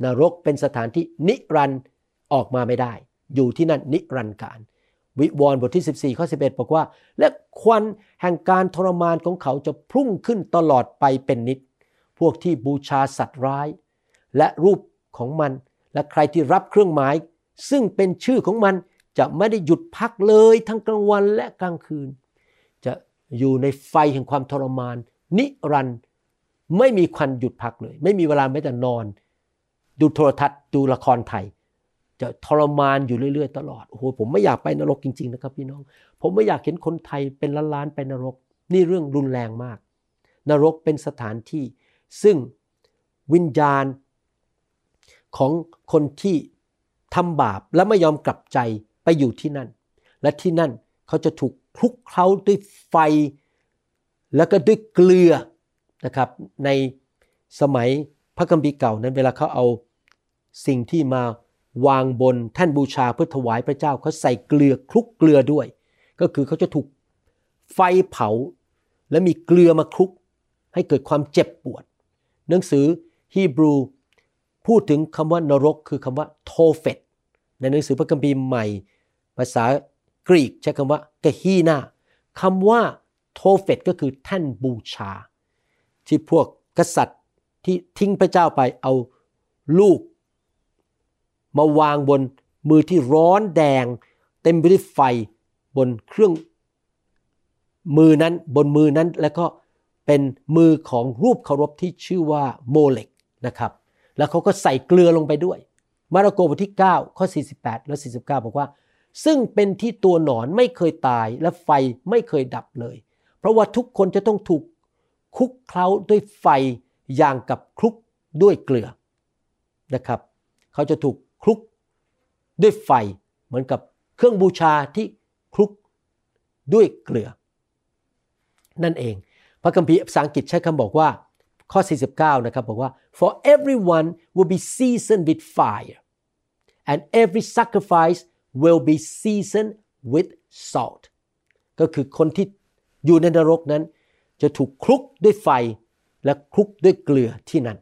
นรกเป็นสถานที่นิรันดร์ ออกมาไม่ได้ อยู่ที่นั่นนิรันดร์การ วิวรณ์บทที่ 14ข้อ11 บอกว่า และควันแห่งการทรมานของเขาจะพุ่งขึ้นตลอดไปเป็นนิด พวกที่บูชาสัตว์ร้าย และรูปของมัน และใครที่รับเครื่องหมาย ซึ่งเป็นชื่อของมันจะไม่ได้หยุดพักเลยทั้งกลางวันและกลางคืน จะอยู่ในไฟแห่งความทรมาน นิรันดร์ไม่มีควันหยุดพักเลย ไม่มีเวลาแม้แต่นอน ดูโทรทัศน์ดูละครไทย จะทรมานอยู่เรื่อยๆ ตลอด โอ้โห ผมไม่อยากไปนรกจริง ๆ นะครับพี่น้อง ผมไม่อยากเห็นคนไทยเป็นล้านๆไปนรก นี่เรื่องรุนแรงมาก นรกเป็นสถานที่ ซึ่งวิญญาณของคนที่ทำบาปและไม่ยอมกลับใจไปอยู่ที่นั่น และที่นั่นเขาจะถูกคลุกเคล้าด้วยไฟ แล้วก็ด้วยเกลือนะครับ ในสมัยพระคัมภีเก่านั้นเวลาเขาเอาสิ่งที่มา วางบนแท่นบูชาเพื่อถวายพระเจ้าเขาใส่เกลือคลุกเกลือด้วย ก็คือเขาจะถูกไฟเผา และมีเกลือมาคลุก ให้เกิดความเจ็บปวด หนังสือฮีบรูพูดถึงคำว่านรกคือคำว่าโทเฟตในหนังสือพระคัมภีร์ใหม่ ภาษากรีกใช้คำว่ากะฮีนาคำว่าโทเฟตก็คือแท่นบูชา ที่พวกกษัตริย์ที่ทิ้งพระเจ้าไปเอาลูก มาวางบนมือที่ร้อนแดง เต็มไปด้วยไฟบนเครื่องมือนั้นบนมือนั้นแล้วก็เป็นมือของรูปเคารพที่ชื่อว่าโมเลกนะครับ แล้วเขาก็ใส่เกลือลงไปด้วย มาระโกบทที่ 9 ข้อ 48 และ 49 บอกว่า ซึ่งเป็นที่ตัวหนอนไม่เคยตายและไฟไม่เคยดับเลย เพราะว่าทุกคนจะต้องถูกคลุกเคล้าด้วยไฟอย่างกับคลุกด้วยเกลือนะครับ เขาจะถูก คลุกด้วยไฟเหมือนกับเครื่องบูชาที่คลุกด้วยเกลือ นั่นเอง พระคัมภีร์ภาษาอังกฤษใช้คำบอกว่าข้อ 49 นะครับบอกว่า for everyone will be seasoned with fire and every sacrifice will be seasoned with salt ก็คือคนที่อยู่ในนรกนั้น จะถูกคลุกด้วยไฟและคลุกด้วยเกลือที่นั่น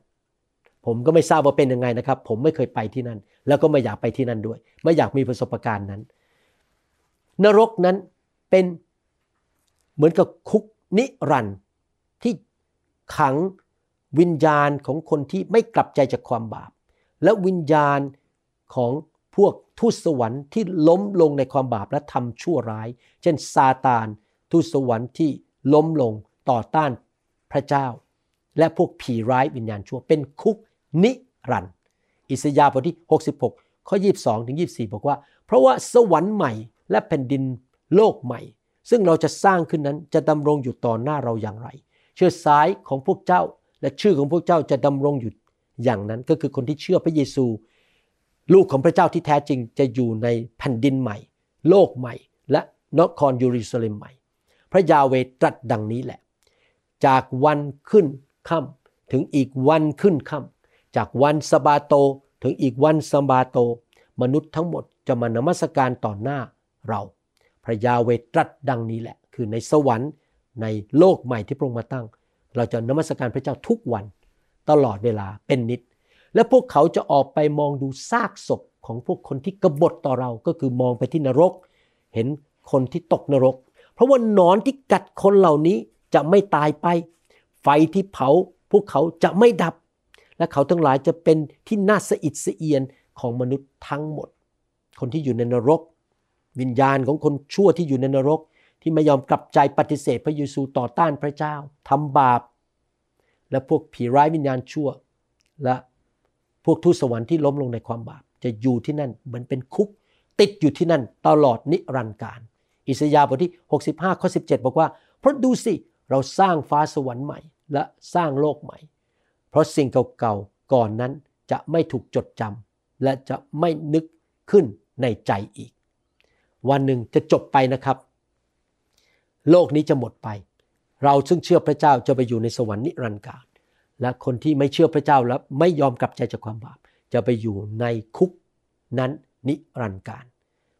ผมก็ไม่ทราบว่าเป็นยังไงนะครับ ผมไม่เคยไปที่นั่น แล้วก็ไม่อยากไปที่นั่นด้วย ไม่อยากมีประสบการณ์นั้น นรกนั้นเป็นเหมือนกับคุกนิรันดร์ที่ขังวิญญาณของคนที่ไม่กลับใจจากความบาป และวิญญาณของพวกทูตสวรรค์ที่ล้มลงในความบาปและทำชั่วร้าย เช่นซาตานทูตสวรรค์ที่ล้มลงต่อต้านพระเจ้า และพวกผีร้ายวิญญาณชั่วเป็นคุก นิรันดร์อิสยาห์บทที่ 66 ข้อ 22 ถึง 24 บอกว่า เพราะว่าสวรรค์ใหม่และแผ่นดินโลกใหม่ ซึ่งเราจะสร้างขึ้นนั้นจะดำรงอยู่ต่อหน้าเราอย่างไร เชื้อสายของพวกเจ้า และชื่อของพวกเจ้าจะดำรงอยู่อย่างนั้น ก็คือคนที่เชื่อพระเยซู ลูกของพระเจ้าที่แท้จริงจะอยู่ในแผ่นดินใหม่ โลกใหม่ และนครเยรูซาเลมใหม่ พระยาเวตรัสดังนี้แหละ จากวันขึ้นค่ำถึงอีกวันขึ้นค่ำ จากวันสบาโตถึงอีกวันสบาโต มนุษย์ทั้งหมดจะมานมัสการต่อหน้าเรา พระยาเวตรัสดังนี้แหละ คือในสวรรค์ในโลกใหม่ที่พระองค์มาตั้ง เราจะนมัสการพระเจ้าทุกวัน ตลอดเวลาเป็นนิด และพวกเขาจะออกไปมองดูซากศพของพวกคนที่กบฏต่อเราก็คือมองไปที่นรก เห็นคนที่ตกนรก เพราะว่านอนที่กัดคนเหล่านี้จะไม่ตายไป ไฟที่เผาพวกเขาจะไม่ดับ และเขาทั้งหลายจะเป็นที่น่าสะอิดสะเอียนของมนุษย์ทั้งหมด คนที่อยู่ในนรก วิญญาณของคนชั่วที่อยู่ในนรก ที่ไม่ยอมกลับใจปฏิเสธพระเยซูต่อต้านพระเจ้าทำบาป และพวกผีร้ายวิญญาณชั่ว และพวกทูตสวรรค์ที่ล้มลงในความบาป จะอยู่ที่นั่นเหมือนเป็นคุก ติดอยู่ที่นั่นตลอดนิรันดร์การ อิสยาห์บทที่ 65ข้อ17 บอกว่าเพราะดูสิเราสร้างฟ้าสวรรค์ใหม่ และสร้างโลกใหม่ เพราะสิ่งเก่าๆก่อนนั้นจะไม่ถูกจดจำและจะไม่นึกขึ้นในใจอีก วันหนึ่งจะจบไปนะครับ โลกนี้จะหมดไป เราซึ่งเชื่อพระเจ้าจะไปอยู่ในสวรรค์นิรันดร์การและคนที่ไม่เชื่อพระเจ้าและไม่ยอมกลับใจจากความบาปจะไปอยู่ในคุกนั้นนิรันดร์การ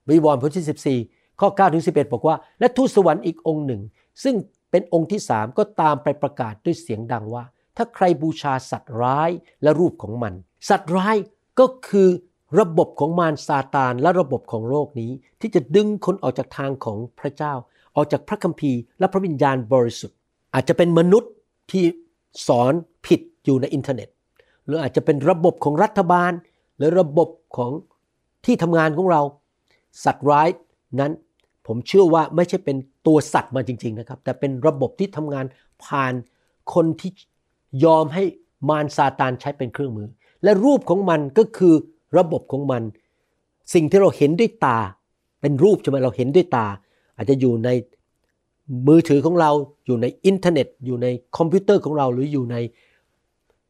วิวรณ์บทที่ 14 ข้อ9ถึง11 บอกว่า และทูตสวรรค์อีกองค์หนึ่ง ซึ่งเป็นองค์ที่สามก็ตามไปประกาศด้วยเสียงดังว่า ถ้าใครบูชาสัตว์ร้ายและรูปของมัน สัตว์ร้ายก็คือระบบของมารซาตานและระบบของโลกนี้ ที่จะดึงคนออกจากทางของพระเจ้า ออกจากพระคัมภีร์และพระวิญญาณบริสุทธิ์ อาจจะเป็นมนุษย์ที่สอนผิดอยู่ในอินเทอร์เน็ต หรืออาจจะเป็นระบบของรัฐบาล หรือระบบของที่ทำงานของเรา สัตว์ร้ายนั้นผมเชื่อว่าไม่ใช่เป็นตัวสัตว์มาจริง ๆนะครับ แต่เป็นระบบที่ทำงานผ่านคนที่ ยอมให้มารซาตานใช้เป็นเครื่องมือ และรูปของมันก็คือระบบของมัน สิ่งที่เราเห็นด้วยตา เป็นรูปใช่ไหมเราเห็นด้วยตา อาจจะอยู่ในมือถือของเราอยู่ในอินเทอร์เน็ต อยู่ในคอมพิวเตอร์ของเราหรืออยู่ใน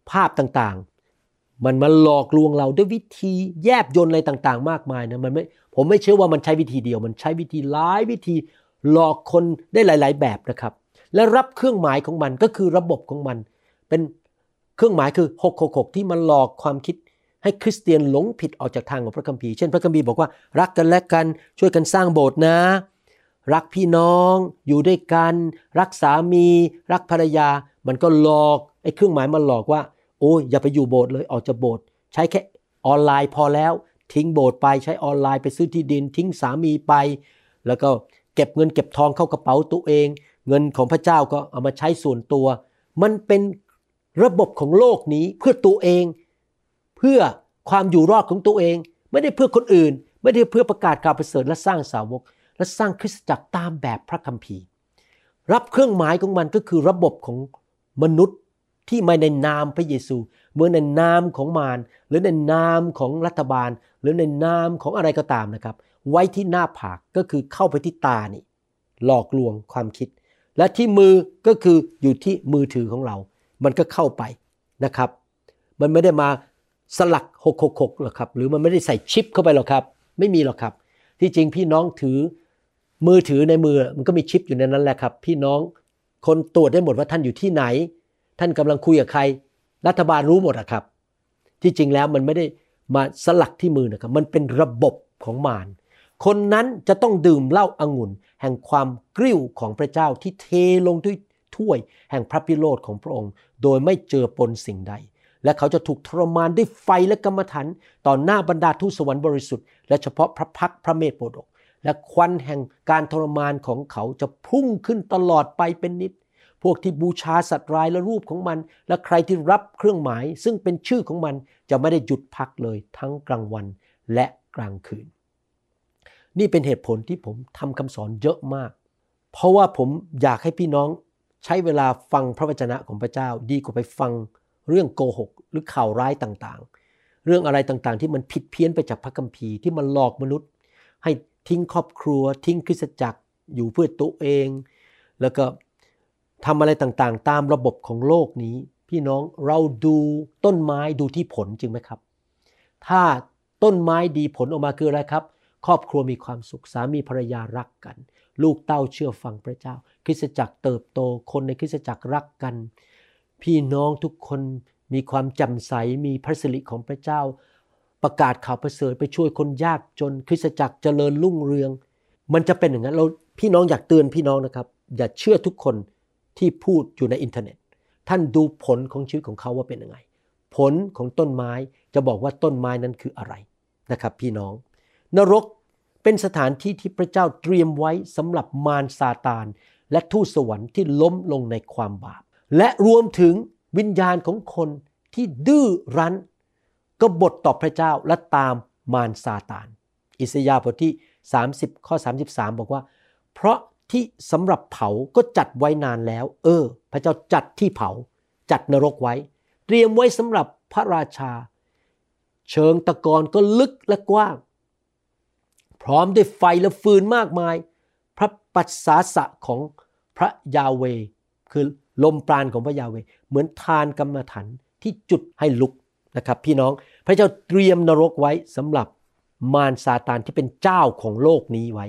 ภาพต่างๆ มันมาหลอกลวงเราด้วยวิธีแยบยลอะไรต่างๆ มากมายนะมันไม่ผมไม่เชื่อว่ามันใช้วิธีเดียว มันใช้วิธีหลายวิธีหลอกคนได้หลาย ๆ แบบนะครับ และรับเครื่องหมายของมันก็คือระบบของมัน เป็นเครื่องหมายคือ 666 ที่มันหลอกความคิดให้คริสเตียนหลงผิดออกจากทางของพระคัมภีร์เช่นพระคัมภีร์บอกว่ารักกันและกันช่วยกันสร้างโบสถ์นะ รักพี่น้องอยู่ด้วยกัน รักสามี รักภรรยา มันก็หลอกไอ้เครื่องหมายมันหลอกว่า โอ้ยอย่าไปอยู่โบสถ์เลยออกจากโบสถ์ใช้แค่ออนไลน์พอแล้ว ทิ้งโบสถ์ไปใช้ออนไลน์ไปซื้อที่ดิน ทิ้งสามีไป แล้วก็เก็บเงินเก็บทองเข้ากระเป๋าตัวเอง เงินของพระเจ้าก็เอามาใช้ส่วนตัว มันเป็น ระบบของโลกนี้เพื่อตัวเอง เพื่อความอยู่รอดของตัวเอง ไม่ได้เพื่อคนอื่น ไม่ได้เพื่อประกาศข่าวประเสริฐและสร้างสาวก และสร้างคริสตจักรตามแบบพระคัมภีร์ รับเครื่องหมายของมันก็คือระบบของมนุษย์ที่มาในนามพระเยซูเหมือนในนามของมารหรือในนามของรัฐบาล หรือในนามของอะไรก็ตามนะครับ ไว้ที่หน้าผากก็คือเข้าไปที่ตานี่หลอกลวงความคิด และที่มือก็คืออยู่ที่มือถือของเรา มันก็เข้าไปนะครับ มันไม่ได้มาสลักหกหกหกหรอกครับ หรือมันไม่ได้ใส่ชิปเข้าไปหรอกครับ ไม่มีหรอกครับ ที่จริงพี่น้องถือมือถือในมือมันก็มีชิปอยู่ในนั้นแหละครับ พี่น้องคนตรวจได้หมดว่าท่านอยู่ที่ไหน ท่านกำลังคุยกับใคร รัฐบาลรู้หมดอะครับ ที่จริงแล้วมันไม่ได้มาสลักที่มือนะครับ มันเป็นระบบของมารคนนั้นจะต้องดื่มเหล้าอางุ่น แห่งความกริ้วของพระเจ้าที่เทลงด้วย ถ้วยแห่งพระพิโรธของพระองค์ โดยไม่เจอปนสิ่งใด และเขาจะถูกทรมานด้วยไฟและกรรมฐานต่อหน้าบรรดาทูตสวรรค์บริสุทธิ์และเฉพาะพระพักพระเมธโปรดก และควันแห่งการทรมานของเขาจะพุ่งขึ้นตลอดไปเป็นนิด พวกที่บูชาสัตว์ร้ายและรูปของมัน และใครที่รับเครื่องหมาย ซึ่งเป็นชื่อของมันจะไม่ได้หยุดพักเลยทั้งกลางวันและกลางคืน นี่เป็นเหตุผลที่ผมทำคำสอนเยอะมาก เพราะว่าผมอยากให้พี่น้อง ใช้เวลาฟังพระวจนะของพระเจ้าดีกว่าไปฟังเรื่องโกหก หรือข่าวร้ายต่างๆ เรื่องอะไรต่างๆ ที่มันผิดเพี้ยนไปจากพระคัมภีร์ที่มันหลอกมนุษย์ ให้ทิ้งครอบครัว ทิ้งคริสตจักรอยู่เพื่อตัวเอง แล้วก็ทำอะไรต่างๆ ตามระบบของโลกนี้ พี่น้องเราดูต้นไม้ดูที่ผลจริงไหมครับ ถ้าต้นไม้ดีผลออกมาคืออะไรครับ ครอบครัวมีความสุขสามีภรรยารักกัน ลูกเต้าเชื่อฟังพระเจ้า คริสตจักรเติบโต คนในคริสตจักรรักกัน พี่น้องทุกคนมีความจำใสมีพระสิริของพระเจ้า ประกาศข่าวประเสริฐไปช่วยคนยากจนคริสตจักรเจริญรุ่งเรือง มันจะเป็นอย่างนั้นเราพี่น้องอยากเตือนพี่น้องนะครับ อย่าเชื่อทุกคนที่พูดอยู่ในอินเทอร์เน็ต ท่านดูผลของชีวิตของเขาว่าเป็นยังไง ผลของต้นไม้จะบอกว่าต้นไม้นั้นคืออะไรนะครับ พี่น้อง นรก เป็นสถานที่ที่พระเจ้าเตรียมไว้สำหรับมารซาตาน และทูตสวรรค์ที่ล้มลงในความบาป และรวมถึงวิญญาณของคนที่ดื้อรั้นกบฏต่อพระเจ้าและตามมารซาตาน อิสยาห์บทที่ 30 ข้อ 33 บอกว่า เพราะที่สำหรับเผาก็จัดไว้นานแล้ว เออ พระเจ้าจัดที่เผา จัดนรกไว้ เตรียมไว้สำหรับพระราชา เชิงตะกอนก็ลึกและกว้าง พร้อมด้วยไฟและฟืนมากมาย พระปัสสาสะของพระยาเว คือลมปราณของพระยาเว เหมือนทานกรรมฐานที่จุดให้ลุกนะครับ พี่น้องพระเจ้าเตรียมนรกไว้สำหรับมารซาตานที่เป็นเจ้าของโลกนี้ไว้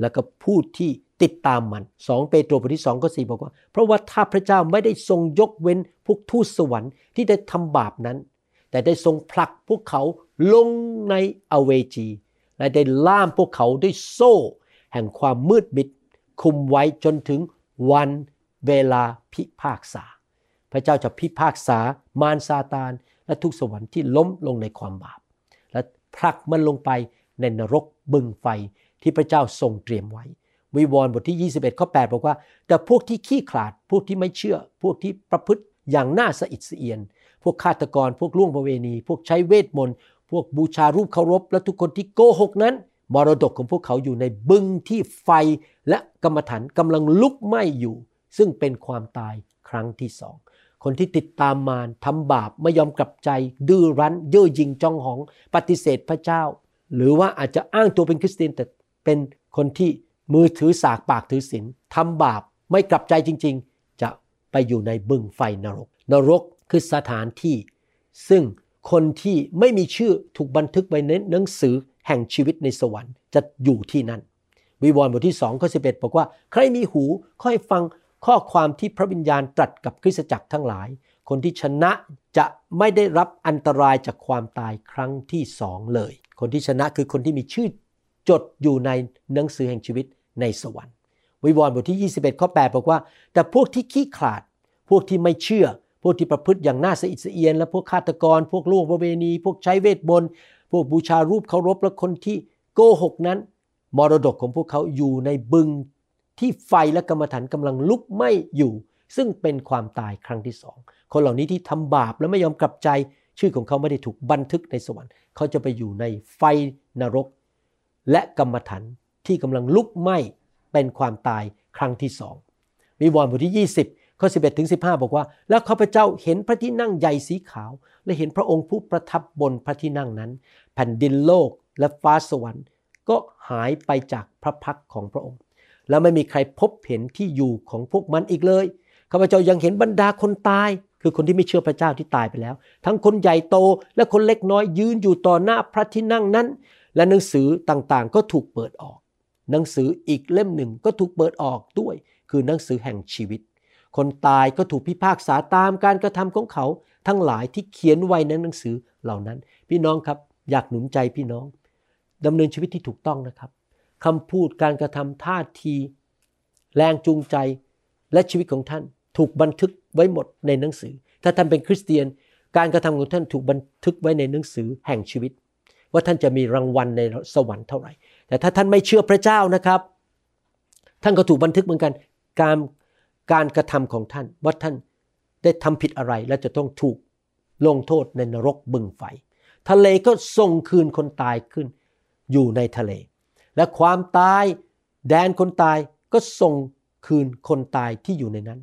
แล้วก็ผู้ที่ติดตามมัน 2 เปโตรบทที่2ข้อ4บอกว่า เพราะว่าถ้าพระเจ้าไม่ได้ทรงยกเว้นพวกทูตสวรรค์ที่ได้ทำบาปนั้น แต่ได้ทรงผลักพวกเขาลงในอเวจี และได้ล่ามพวกเขาด้วยโซ่ แห่งความมืดมิด คุมไว้จนถึงวันเวลาพิพากษา พระเจ้าจะพิพากษามารซาตาน และทุกสวรรค์ที่ล้มลงในความบาป และผลักมันลงไปในนรกบึงไฟที่พระเจ้าทรงเตรียมไว้ วิวรณ์บทที่ 21ข้อ8บอกว่า แต่พวกที่ขี้ขลาด พวกที่ไม่เชื่อ พวกที่ประพฤติอย่างน่าสะอิดสะเอียน พวกฆาตกร พวกล่วงประเวณี พวกใช้เวทมนต์ พวกบูชารูปเคารพและทุกคนที่โกหกนั้น มรดกของพวกเขาอยู่ในบึงที่ไฟและกรรมฐานกำลังลุกไหม้อยู่ ซึ่งเป็นความตายครั้งที่สองคนที่ติดตามมารทำบาปไม่ยอมกลับใจ ดื้อรั้น เย่อหยิ่งจองหองปฏิเสธพระเจ้า หรือว่าอาจจะอ้างตัวเป็นคริสเตียนแต่เป็นคนที่มือถือสากปากถือศีลทำบาปไม่กลับใจจริง ๆ จะไปอยู่ในบึงไฟนรก นรกคือสถานที่ ซึ่ง คนที่ไม่มีชื่อถูกบันทึกไว้ในหนังสือแห่งชีวิตในสวรรค์จะอยู่ที่นั่น วิวรณ์บทที่2ข้อ11บอกว่า ใครมีหูค่อยฟังข้อความที่พระวิญญาณตรัสกับคริสตจักรทั้งหลาย คนที่ชนะจะไม่ได้รับอันตรายจากความตายครั้งที่สองเลย คนที่ชนะคือคนที่มีชื่อจดอยู่ในหนังสือแห่งชีวิตในสวรรค์ วิวรณ์บทที่ 21 ข้อ 8 บอกว่า แต่พวกที่ขี้ขลาด พวกที่ไม่เชื่อ วกที่ประพฤติอย่างน่าสะอิดสะเอียน และพวกฆาตกร พวกล่วงประเวณี พวกใช้เวทมนต์พวกบูชารูปเคารพและคนที่โกหกนั้น มรดกของพวกเขาอยู่ในบึงที่ไฟและกรรมฐานกำลังลุกไหม้อยู่ ซึ่งเป็นความตายครั้งที่สองคนเหล่านี้ที่ทำบาปและไม่ยอมกลับใจ ชื่อของเขาไม่ได้ถูกบันทึกในสวรรค์ เขาจะไปอยู่ในไฟนรก และกรรมฐานที่กำลังลุกไหม้เป็นความตายครั้งที่สองมีวรณ์บทที่20 ข้อ 11ถึง15 บอกว่า แล้วข้าพเจ้าเห็นพระที่นั่งใหญ่สีขาว และเห็นพระองค์ผู้ประทับบนพระที่นั่งนั้น แผ่นดินโลกและฟ้าสวรรค์ ก็หายไปจากพระพักของพระองค์ แล้วไม่มีใครพบเห็นที่อยู่ของพวกมันอีกเลยข้าพเจ้ายังเห็นบรรดาคนตาย คือคนที่ไม่เชื่อพระเจ้าที่ตายไปแล้ว ทั้งคนใหญ่โตและคนเล็กน้อยยืนอยู่ต่อหน้าพระที่นั่งนั้น และหนังสือต่างๆ ก็ถูกเปิดออก หนังสืออีกเล่มหนึ่งก็ถูกเปิดออกด้วย คือหนังสือแห่งชีวิต คนตายก็ถูกพิพากษาตามการกระทำของเขาทั้งหลายที่เขียนไว้ในหนังสือเหล่านั้น พี่น้องครับอยากหนุนใจพี่น้องดำเนินชีวิตที่ถูกต้องนะครับคำพูดการกระทำท่าที แรงจูงใจและชีวิตของท่านถูกบันทึกไว้หมดในหนังสือ ถ้าท่านเป็นคริสเตียน การกระทำของท่านถูกบันทึกไว้ในหนังสือแห่งชีวิต ว่าท่านจะมีรางวัลในสวรรค์เท่าไหร่ แต่ถ้าท่านไม่เชื่อพระเจ้านะครับ ท่านก็ถูกบันทึกเหมือนกัน การ การกระทำของท่านว่าท่านได้ทำผิดอะไรและจะต้องถูกลงโทษในนรกบึงไฟ ทะเลก็ส่งคืนคนตายขึ้นอยู่ในทะเล และความตายแดนคนตายก็ส่งคืนคนตายที่อยู่ในนั้น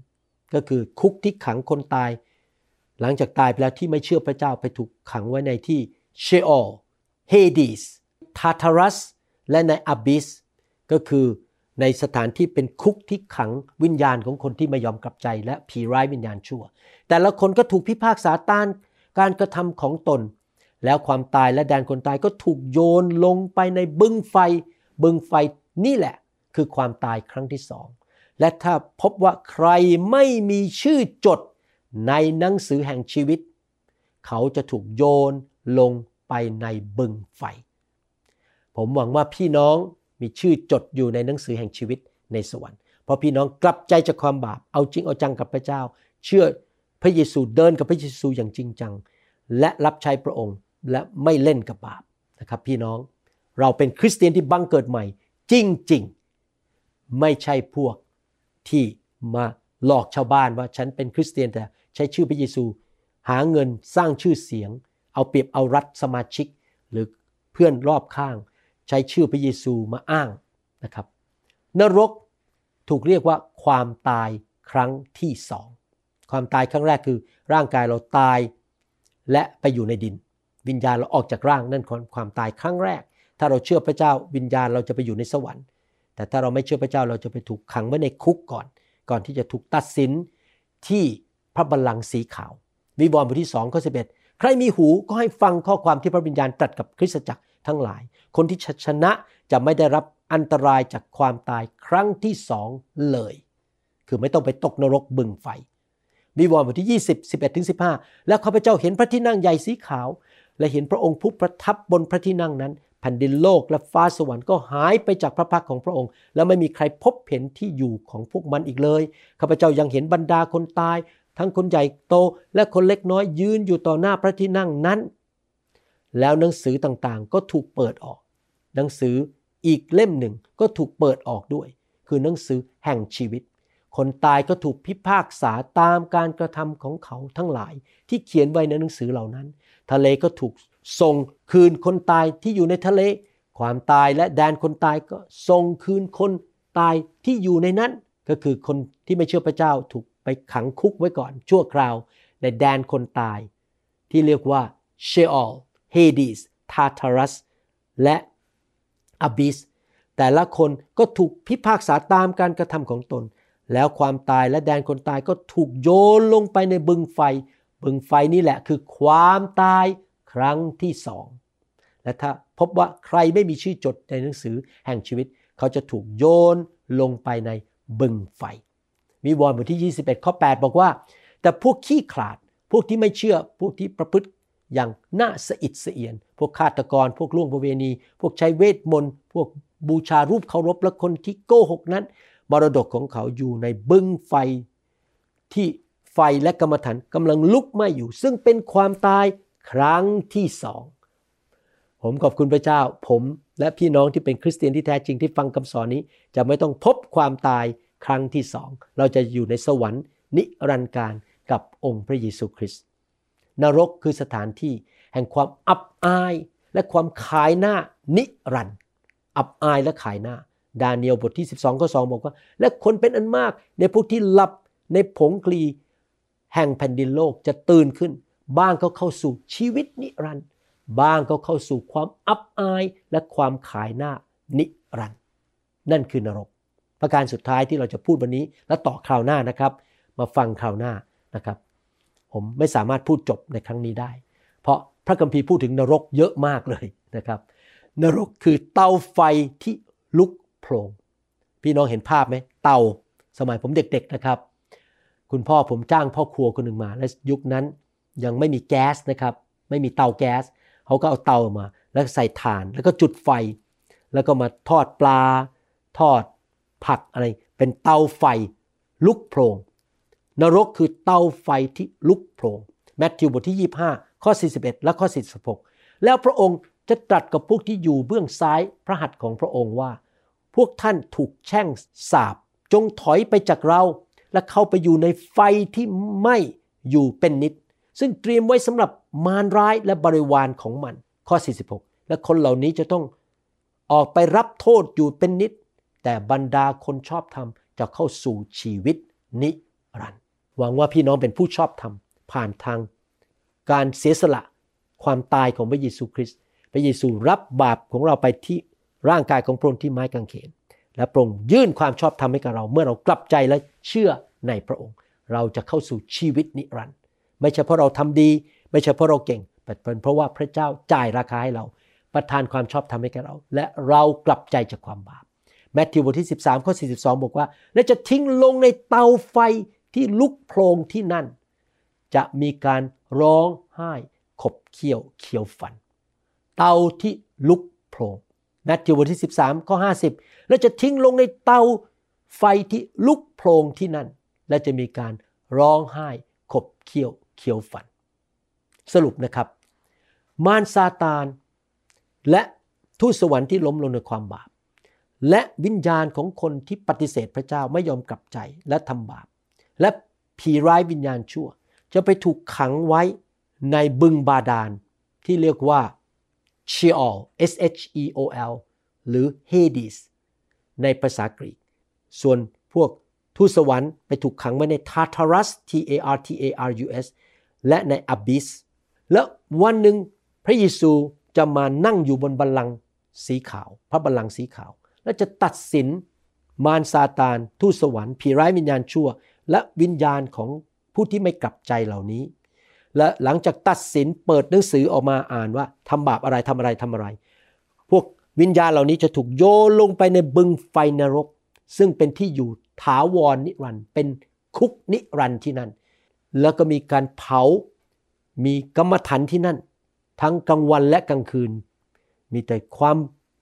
ก็คือคุกที่ขังคนตาย หลังจากตายไปแล้วที่ไม่เชื่อพระเจ้าไปถูกขังไว้ในที่เชโอลเฮดิสทาทารัสและในอับิสก็คือ ในสถานที่เป็นคุกที่ขังวิญญาณของคนที่ไม่ยอมกลับใจ และผีร้ายวิญญาณชั่ว แต่ละคนก็ถูกพิพากษาต้านการกระทำของตน แล้วความตายและแดนคนตายก็ถูกโยนลงไปในบึงไฟ บึงไฟนี่แหละ คือความตายครั้งที่สองและถ้าพบว่าใครไม่มีชื่อจดในหนังสือแห่งชีวิต เขาจะถูกโยนลงไปในบึงไฟ ผมหวังว่าพี่น้อง มีชื่อจดอยู่ในหนังสือแห่งชีวิตในสวรรค์พราะพี่น้องกลับใจจากความบาปเอาจริงเอาจังกับพระเจ้า เชื่อพระเยซูเดินกับพระเยซูอย่างจริงจัง และรับใช้พระองค์และไม่เล่นกับบาปนะครับ พี่น้องเราเป็นคริสเตียนที่บังเกิดใหม่ จริงๆ ไม่ใช่พวกที่มาหลอกชาวบ้านว่าฉันเป็นคริสเตียนแต่ใช้ชื่อพระเยซู หาเงินสร้างชื่อเสียง เอาเปรียบเอารัฐสมาชิก หรือเพื่อนรอบข้าง ใช้ชื่อพระเยซูมาอ้างนะครับ นรกถูกเรียกว่าความตายครั้งที่สองความตายครั้งแรกคือร่างกายเราตายและไปอยู่ในดิน วิญญาณเราออกจากร่างนั่นคือความตายครั้งแรก ถ้าเราเชื่อพระเจ้าวิญญาณเราจะไปอยู่ในสวรรค์ แต่ถ้าเราไม่เชื่อพระเจ้าเราจะไปถูกขังไว้ในคุกก่อน ก่อนที่จะถูกตัดสินที่พระบัลลังก์สีขาว วิวรณ์บทที่สองข้อสิบเอ็ดใครมีหูก็ให้ฟังข้อความที่พระวิญญาณตรัสกับคริสตจักรทั้งหลาย คนที่ชนะจะไม่ได้รับอันตรายจากความตายครั้งที่สองเลย คือไม่ต้องไปตกนรกบึงไฟ วิวรณ์บทที่ 20 11ถึง15 แล้วข้าพเจ้าเห็นพระที่นั่งใหญ่สีขาว และเห็นพระองค์ผู้ประทับบนพระที่นั่งนั้น แผ่นดินโลกและฟ้าสวรรค์ก็หายไปจากพระพักของพระองค์ และไม่มีใครพบเห็นที่อยู่ของพวกมันอีกเลย ข้าพเจ้ายังเห็นบรรดาคนตาย ทั้งคนใหญ่โตและคนเล็กน้อยยืนอยู่ต่อหน้าพระที่นั่งนั้น แล้วหนังสือต่างๆ ก็ถูกเปิดออก หนังสืออีกเล่มหนึ่งก็ถูกเปิดออกด้วย คือหนังสือแห่งชีวิต คนตายก็ถูกพิพากษาตามการกระทำของเขาทั้งหลาย ที่เขียนไว้ในหนังสือเหล่านั้น ทะเลก็ถูกส่งคืนคนตายที่อยู่ในทะเล ความตายและแดนคนตายก็ส่งคืนคนตายที่อยู่ในนั้น ก็คือคนที่ไม่เชื่อพระเจ้าถูกไปขังคุกไว้ก่อน ชั่วคราวในแดนคนตาย ที่เรียกว่าเชออลเฮดิสทาทารัสและ อบิส แต่ละคนก็ถูกพิพากษาตามการกระทำของตน แล้วความตายและแดนคนตายก็ถูกโยนลงไปในบึงไฟ บึงไฟนี่แหละคือความตายครั้งที่สองและถ้าพบว่าใครไม่มีชื่อจดในหนังสือแห่งชีวิต เขาจะถูกโยนลงไปในบึงไฟ มีวอร์นบทที่ 21 ข้อ 8 บอกว่า แต่พวกขี้ขลาด พวกที่ไม่เชื่อ พวกที่ประพฤติ อย่างน่าสะอิดสะเอียน พวกฆาตกร พวกล่วงประเวณี พวกใช้เวทมนต์ พวกบูชารูปเคารพ และคนที่โกหกนั้น มรดกของเขาอยู่ในบึงไฟที่ไฟและกรรมฐานกำลังลุกไหม้อยู่ ซึ่งเป็นความตายครั้งที่สอง ผมขอบคุณพระเจ้า ผมและพี่น้องที่เป็นคริสเตียนที่แท้จริงที่ฟังคำสอนนี้ จะไม่ต้องพบความตายครั้งที่สอง เราจะอยู่ในสวรรค์นิรันดร์การกับองค์พระเยซูคริสต์ นรกคือสถานที่ แห่งความอับอายและความขายหน้านิรันดร์อับอายและขายหน้า ดาเนียลบทที่ 12ข้อ2บอกว่า และคนเป็นอันมาก ในพวกที่หลับในผงคลี แห่งแผ่นดินโลกจะตื่นขึ้น บ้างก็เข้าสู่ชีวิตนิรันดร์บ้างก็เข้าสู่ความอับอายและความขายหน้านิรันดร์นั่นคือนรก ประการสุดท้ายที่เราจะพูดวันนี้และต่อคราวหน้านะครับ มาฟังคราวหน้านะครับ ผมไม่สามารถพูดจบในครั้งนี้ได้ เพราะพระคัมภีร์พูดถึงนรกเยอะมากเลยนะครับ นรกคือเตาไฟที่ลุกโผลงพี่น้องเห็นภาพไหมเตาสมัยผมเด็กๆนะครับ คุณพ่อผมจ้างพ่อครัวคนหนึ่งมา และยุคนั้นยังไม่มีแก๊สนะครับ ไม่มีเตาแก๊สเขาก็เอาเตามา แล้วใส่ถ่านแล้วก็จุดไฟ แล้วก็มาทอดปลา ทอดผักอะไร เป็นเตาไฟลุกโผลง นรกคือเตาไฟที่ลุกโผลงแมทธิวบทที่ 25 ข้อ 41 และข้อ 46 แล้วพระองค์จะตรัสกับพวกที่อยู่เบื้องซ้ายพระหัตถ์ของพระองค์ว่า พวกท่านถูกแช่งสาบ จงถอยไปจากเรา และเข้าไปอยู่ในไฟที่ไม่อยู่เป็นนิด ซึ่งเตรียมไว้สำหรับมารร้ายและบริวารของมัน ข้อ 46 และคนเหล่านี้จะต้องออกไปรับโทษอยู่เป็นนิด แต่บรรดาคนชอบธรรมจะเข้าสู่ชีวิตนิรันดร์ หวังว่าพี่น้องเป็นผู้ชอบธรรมผ่านทาง การเสียสละความตายของพระเยซูคริสต์พระเยซูรับบาปของเราไปที่ร่างกายของพระองค์ที่ไม้กางเขน และพระองค์ยื่นความชอบธรรมให้กับเรา เมื่อเรากลับใจและเชื่อในพระองค์ เราจะเข้าสู่ชีวิตนิรันดร์ไม่ใช่เพราะเราทำดี ไม่ใช่เพราะเราเก่งแต่เป็นเพราะว่าพระเจ้าจ่ายราคาให้เรา ประทานความชอบธรรมให้แก่เรา และเรากลับใจจากความบาปแมทธิวบทที่ 13ข้อ42 บอกว่า และจะทิ้งลงในเตาไฟ ที่ลุกโพลงที่นั่น จะมีการร้องไห้ขบเคี้ยวเคี้ยวฟัน เตาที่ลุกโพลงแมทธิวบทที่ 13ข้อ50 และจะทิ้งลงในเตาไฟที่ลุกโพลงที่นั่น และจะมีการร้องไห้ขบเคี้ยวเคี้ยวฟัน สรุปนะครับ มารซาตาน และทูตสวรรค์ที่ล้มลงในความบาป และวิญญาณของคนที่ปฏิเสธพระเจ้าไม่ยอมกลับใจและทำบาป และผีร้ายวิญญาณชั่ว จะไปถูกขังไว้ในบึงบาดาล ที่เรียกว่า Sheol S H E O L หรือ Hades ในภาษากรีก ส่วนพวกทูตสวรรค์ไปถูกขังไว้ใน Tartarus T A R T A R U S และใน Abyss และวันหนึ่งพระเยซูจะมานั่งอยู่บนบัลลังก์สีขาว พระบัลลังก์สีขาว และจะตัดสินมารซาตานทูตสวรรค์ผีร้ายวิญญาณชั่ว และวิญญาณของผู้ที่ไม่กลับใจเหล่านี้ และหลังจากตัดสินเปิดหนังสือออกมาอ่านว่าทำบาปอะไรทำอะไรทำอะไร พวกวิญญาณเหล่านี้จะถูกโยนลงไปในบึงไฟนรก ซึ่งเป็นที่อยู่ถาวรนิรันด์เป็นคุกนิรันด์ที่นั่น แล้วก็มีการเผา มีกรรมฐานที่นั่น ทั้งกลางวันและกลางคืน มีแต่ความ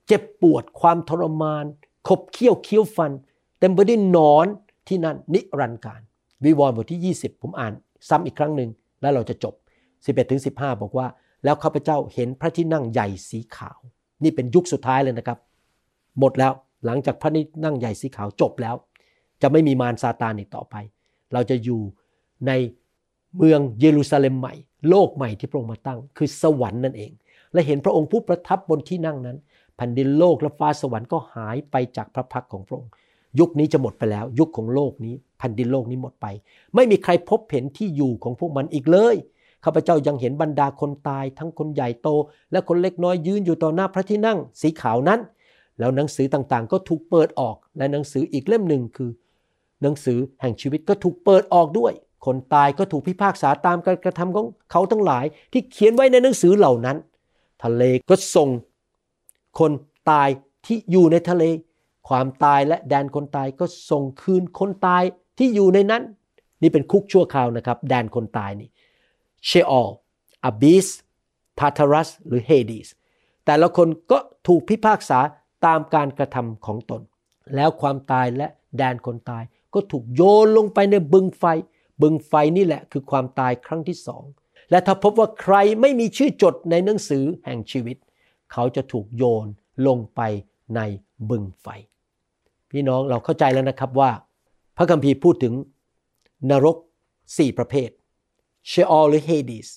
เจ็บปวด ความทรมาน ขบเคี้ยวเคี้ยวฟัน เต็มไปด้วยหนอน ที่นั่นนิรันดร์การ วิวรณ์บทที่ 20 ผมอ่านซ้ำอีกครั้งหนึ่งแล้วเราจะจบ 11ถึง15 บอกว่า แล้วข้าพเจ้าเห็นพระที่นั่งใหญ่สีขาว นี่เป็นยุคสุดท้ายเลยนะครับ หมดแล้วหลังจากพระที่นั่งใหญ่สีขาวจบแล้ว จะไม่มีมารซาตานอีกต่อไป เราจะอยู่ในเมืองเยรูซาเล็มใหม่ โลกใหม่ที่พระองค์มาตั้ง คือสวรรค์นั่นเอง และเห็นพระองค์ผู้ประทับบนที่นั่งนั้นแผ่นดินโลกและฟ้าสวรรค์ก็หายไปจากพระพักของพระองค์ ยุคนี้จะหมดไปแล้ว ยุคของโลกนี้แผ่นดินโลกนี้หมดไป ไม่มีใครพบเห็นที่อยู่ของพวกมันอีกเลยข้าพเจ้ายังเห็นบรรดาคนตาย ทั้งคนใหญ่โต และคนเล็กน้อยยืนอยู่ต่อหน้าพระที่นั่ง สีขาวนั้น แล้วหนังสือต่างๆ ก็ถูกเปิดออกและหนังสืออีกเล่มหนึ่งคือ หนังสือแห่งชีวิตก็ถูกเปิดออกด้วย คนตายก็ถูกพิพากษาตามการกระทำของเขาทั้งหลาย ที่เขียนไว้ในหนังสือเหล่านั้น ทะเลก็ส่ง คนตายที่อยู่ในทะเล ความตายและแดนคนตายก็ส่งคืนคนตายที่อยู่ในนั้น นี่เป็นคุกชั่วคราวนะครับ แดนคนตายนี่ Sheol Abyss Tartarus หรือ Hades แต่ละคนก็ถูกพิพากษาตามการกระทำของตน แล้วความตายและแดนคนตายก็ถูกโยนลงไปในบึงไฟ บึงไฟนี่แหละคือความตายครั้งที่สอง และถ้าพบว่าใครไม่มีชื่อจดในหนังสือแห่งชีวิต เขาจะถูกโยนลงไปในบึงไฟ พี่น้องเราเข้าใจแล้วนะครับว่า พระคัมภีร์พูดถึงนรกสี่ประเภทเชออลหรือเฮดิส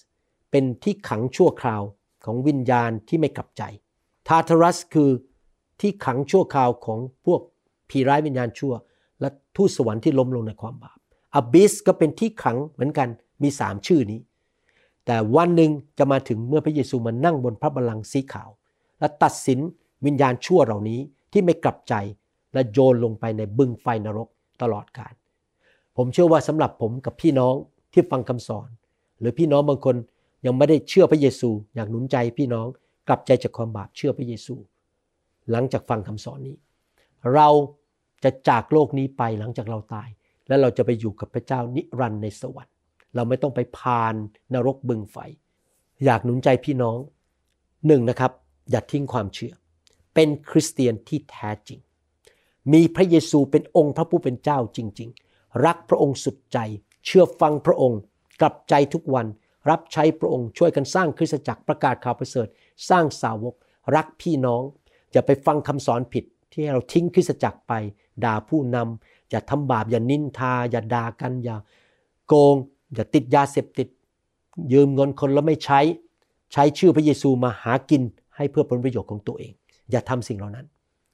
เป็นที่ขังชั่วคราวของวิญญาณที่ไม่กลับใจทาทารัสคือที่ขังชั่วคราวของพวกผีร้ายวิญญาณชั่ว และทูตสวรรค์ที่ล้มลงในความบาปอบิสก็เป็นที่ขังเหมือนกันมีสามชื่อนี้ แต่วันหนึ่งจะมาถึงเมื่อพระเยซูมานั่งบนพระบัลลังก์สีขาว และตัดสินวิญญาณชั่วเหล่านี้ที่ไม่กลับใจ และโยนลงไปในบึงไฟนรกตลอดกาลผมเชื่อว่าสำหรับผมกับพี่น้องที่ฟังคำสอน หรือพี่น้องบางคนยังไม่ได้เชื่อพระเยซู อยากหนุนใจพี่น้องกลับใจจากความบาปเชื่อพระเยซู หลังจากฟังคำสอนนี้ เราจะจากโลกนี้ไปหลังจากเราตาย และเราจะไปอยู่กับพระเจ้านิรันดร์ในสวรรค์ เราไม่ต้องไปผ่านนรกบึงไฟ อยากหนุนใจพี่น้องหนึ่งนะครับ อย่าทิ้งความเชื่อ เป็นคริสเตียนที่แท้จริง มีพระเยซูเป็นองค์พระผู้เป็นเจ้าจริง ๆ รักพระองค์สุดใจ เชื่อฟังพระองค์ กลับใจทุกวัน รับใช้พระองค์ช่วยกันสร้างคริสตจักรประกาศข่าวประเสริฐ สร้างสาวก รักพี่น้อง อย่าไปฟังคำสอนผิด ที่ให้เราทิ้งคริสตจักรไป ด่าผู้นำอย่าทำบาปอย่านินทา อย่าด่ากันอย่าโกง อย่าติดยาเสพติด ยืมเงินคนแล้วไม่ใช้ ใช้ชื่อพระเยซูมาหากินให้เพื่อผลประโยชน์ของตัวเอง อย่าทำสิ่งเหล่านั้น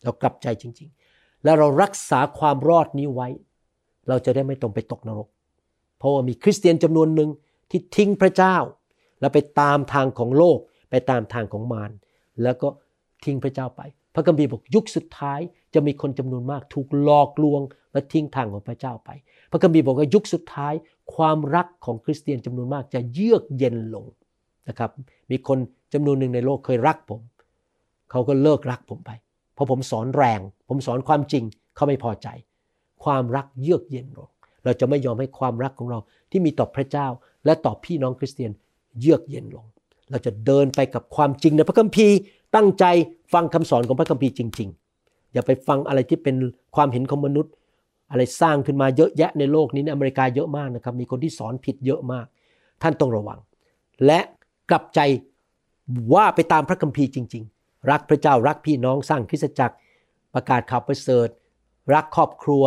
เรากลับใจจริง ๆ แล้วเรารักษาความรอดนี้ไว้ เราจะได้ไม่ต้องไปตกนรก เพราะว่ามีคริสเตียนจำนวนหนึ่งที่ทิ้งพระเจ้า แล้วไปตามทางของโลก ไปตามทางของมารแล้วก็ทิ้งพระเจ้าไป พระคัมภีร์บอกยุคสุดท้ายจะมีคนจำนวนมากถูกหลอกลวง และทิ้งทางของพระเจ้าไป พระคัมภีร์บอกว่ายุคสุดท้าย ความรักของคริสเตียนจำนวนมากจะเยือกเย็นลงนะครับ มีคนจำนวนหนึ่งในโลกเคยรักผม เขาก็เลิกรักผมไป เพราะผมสอนแรง ผมสอนความจริงเขาไม่พอใจ ความรักเยือกเย็นลงเราจะไม่ยอมให้ความรักของเราที่มีต่อพระเจ้า และต่อพี่น้องคริสเตียนเยือกเย็นลง เราจะเดินไปกับความจริงในพระคัมภีร์ ตั้งใจฟังคำสอนของพระคัมภีร์จริง ๆ อย่าไปฟังอะไรที่เป็นความเห็นของมนุษย์ อะไรสร้างขึ้นมาเยอะแยะในโลกนี้ในอเมริกาเยอะมากนะครับ มีคนที่สอนผิดเยอะมาก ท่านต้องระวัง และกลับใจว่าไปตามพระคัมภีร์จริง ๆ รักพระเจ้ารักพี่น้องสร้างคริสตจักร ประกาศข่าวประเสริฐ รักครอบครัว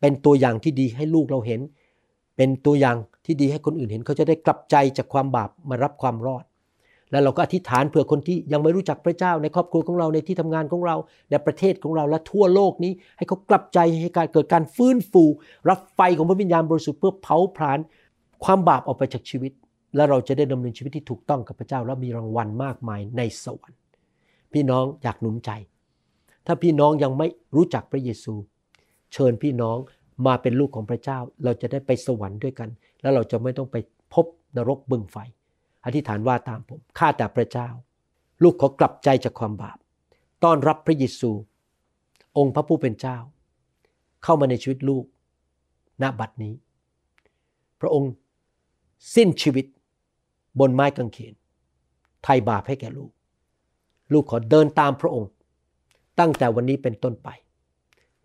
เป็นตัวอย่างที่ดีให้ลูกเราเห็น เป็นตัวอย่างที่ดีให้คนอื่นเห็น เขาจะได้กลับใจจากความบาปมารับความรอด แล้วเราก็อธิษฐานเผื่อคนที่ยังไม่รู้จักพระเจ้าในครอบครัวของเราในที่ทำงานของเราในประเทศของเราและทั่วโลกนี้ ให้เขากลับใจให้การเกิดการฟื้นฟู รับไฟของพระวิญญาณบริสุทธิ์เพื่อเผาผลาญความบาปออกไปจากชีวิต และเราจะได้ดำเนินชีวิตที่ถูกต้องกับพระเจ้าและมีรางวัลมากมายในสวรรค์ พี่น้องอยากหนุนใจ ถ้าพี่น้องยังไม่รู้จักพระเยซู เชิญพี่น้องมาเป็นลูกของพระเจ้า เราจะได้ไปสวรรค์ด้วยกัน แล้วเราจะไม่ต้องไปพบนรกบึงไฟ อธิษฐานว่าตามผมข้าแต่พระเจ้า ลูกขอกลับใจจากความบาป ต้อนรับพระเยซู องค์พระผู้เป็นเจ้า เข้ามาในชีวิตลูกณบัดนี้ พระองค์สิ้นชีวิตบนไม้กางเขนไถ่บาปให้แก่ลูก ลูกขอเดินตามพระองค์ ตั้งแต่วันนี้เป็นต้นไป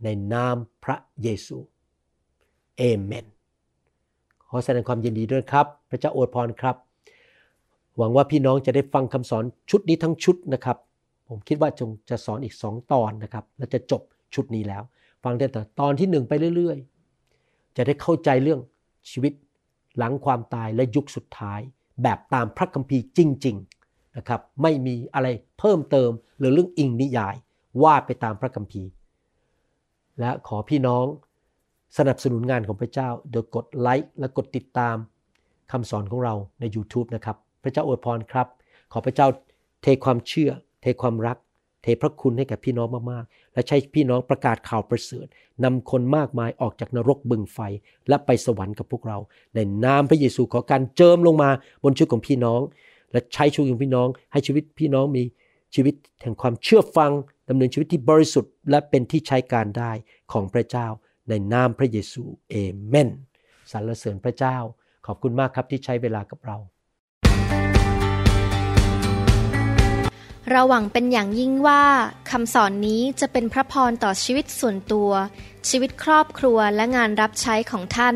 ในนามพระเยซูเอเมนขอแสดงความยินดีด้วยครับ พระเจ้าอวยพรครับ หวังว่าพี่น้องจะได้ฟังคำสอนชุดนี้ทั้งชุดนะครับ ผมคิดว่าจงจะสอนอีกสองตอนนะครับ และจะจบชุดนี้แล้ว ฟังได้แต่ตอนที่หนึ่งไปเรื่อยๆ จะได้เข้าใจเรื่องชีวิตหลังความตายและยุคสุดท้าย แบบตามพระคัมภีร์จริง ๆ นะครับไม่มีอะไรเพิ่มเติมหรือเรื่องอิงนิยายว่าไปตามพระคัมภีร์ และขอพี่น้องสนับสนุนงานของพระเจ้า โดยกดไลค์และกดติดตามคำสอนของเราใน YouTube นะครับ พระเจ้าอวยพรครับ ขอพระเจ้าเทความเชื่อ เทความรัก เทพระคุณให้แก่พี่น้องมากๆ และใช้พี่น้องประกาศข่าวประเสริฐนำคนมากมายออกจากนรกบึงไฟ และไปสวรรค์กับพวกเรา ในนามพระเยซูขอการเจิมลงมาบนชีวิตของพี่น้อง และใช้ชีวิตของพี่น้อง ให้ชีวิตพี่น้องมีชีวิตแห่งความเชื่อฟังดำเนินชีวิตที่บริสุทธิ์ และเป็นที่ใช้การได้ของพระเจ้าในนามพระเยซูเอเมนสรรเสริญพระเจ้า ขอบคุณมากครับที่ใช้เวลากับเรา
เราหวังเป็นอย่างยิ่งว่าคำสอนนี้จะเป็นพระพรต่อชีวิตส่วนตัว ชีวิตครอบครัวและงานรับใช้ของท่าน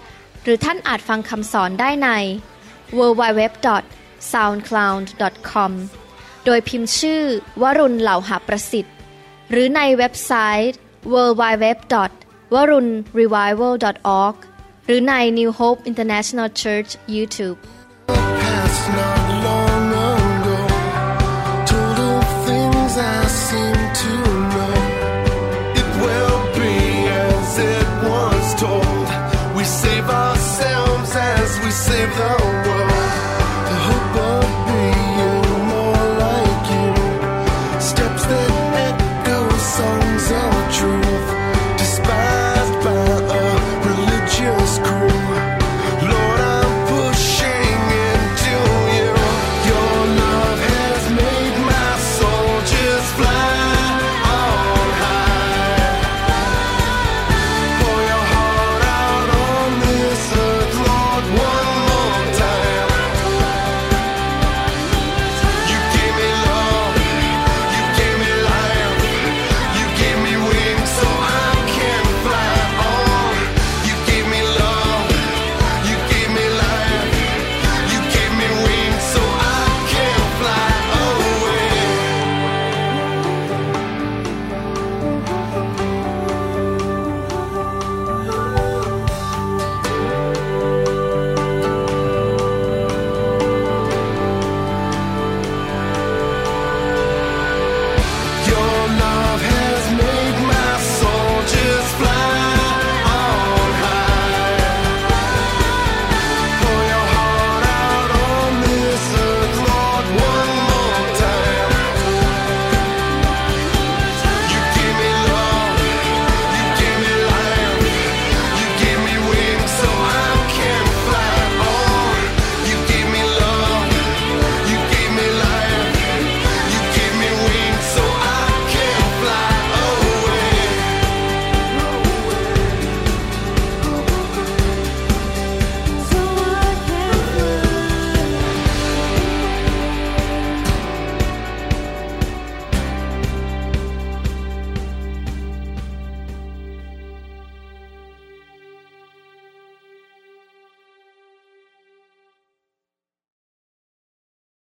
หรือท่านอาจฟังคำสอนได้ใน www.soundcloud.com โดยพิมพ์ชื่อวรุณเหล่าหาประสิทธิ์ หรือในเว็บไซต์ www.warunrevival.org หรือใน New Hope International Church YouTube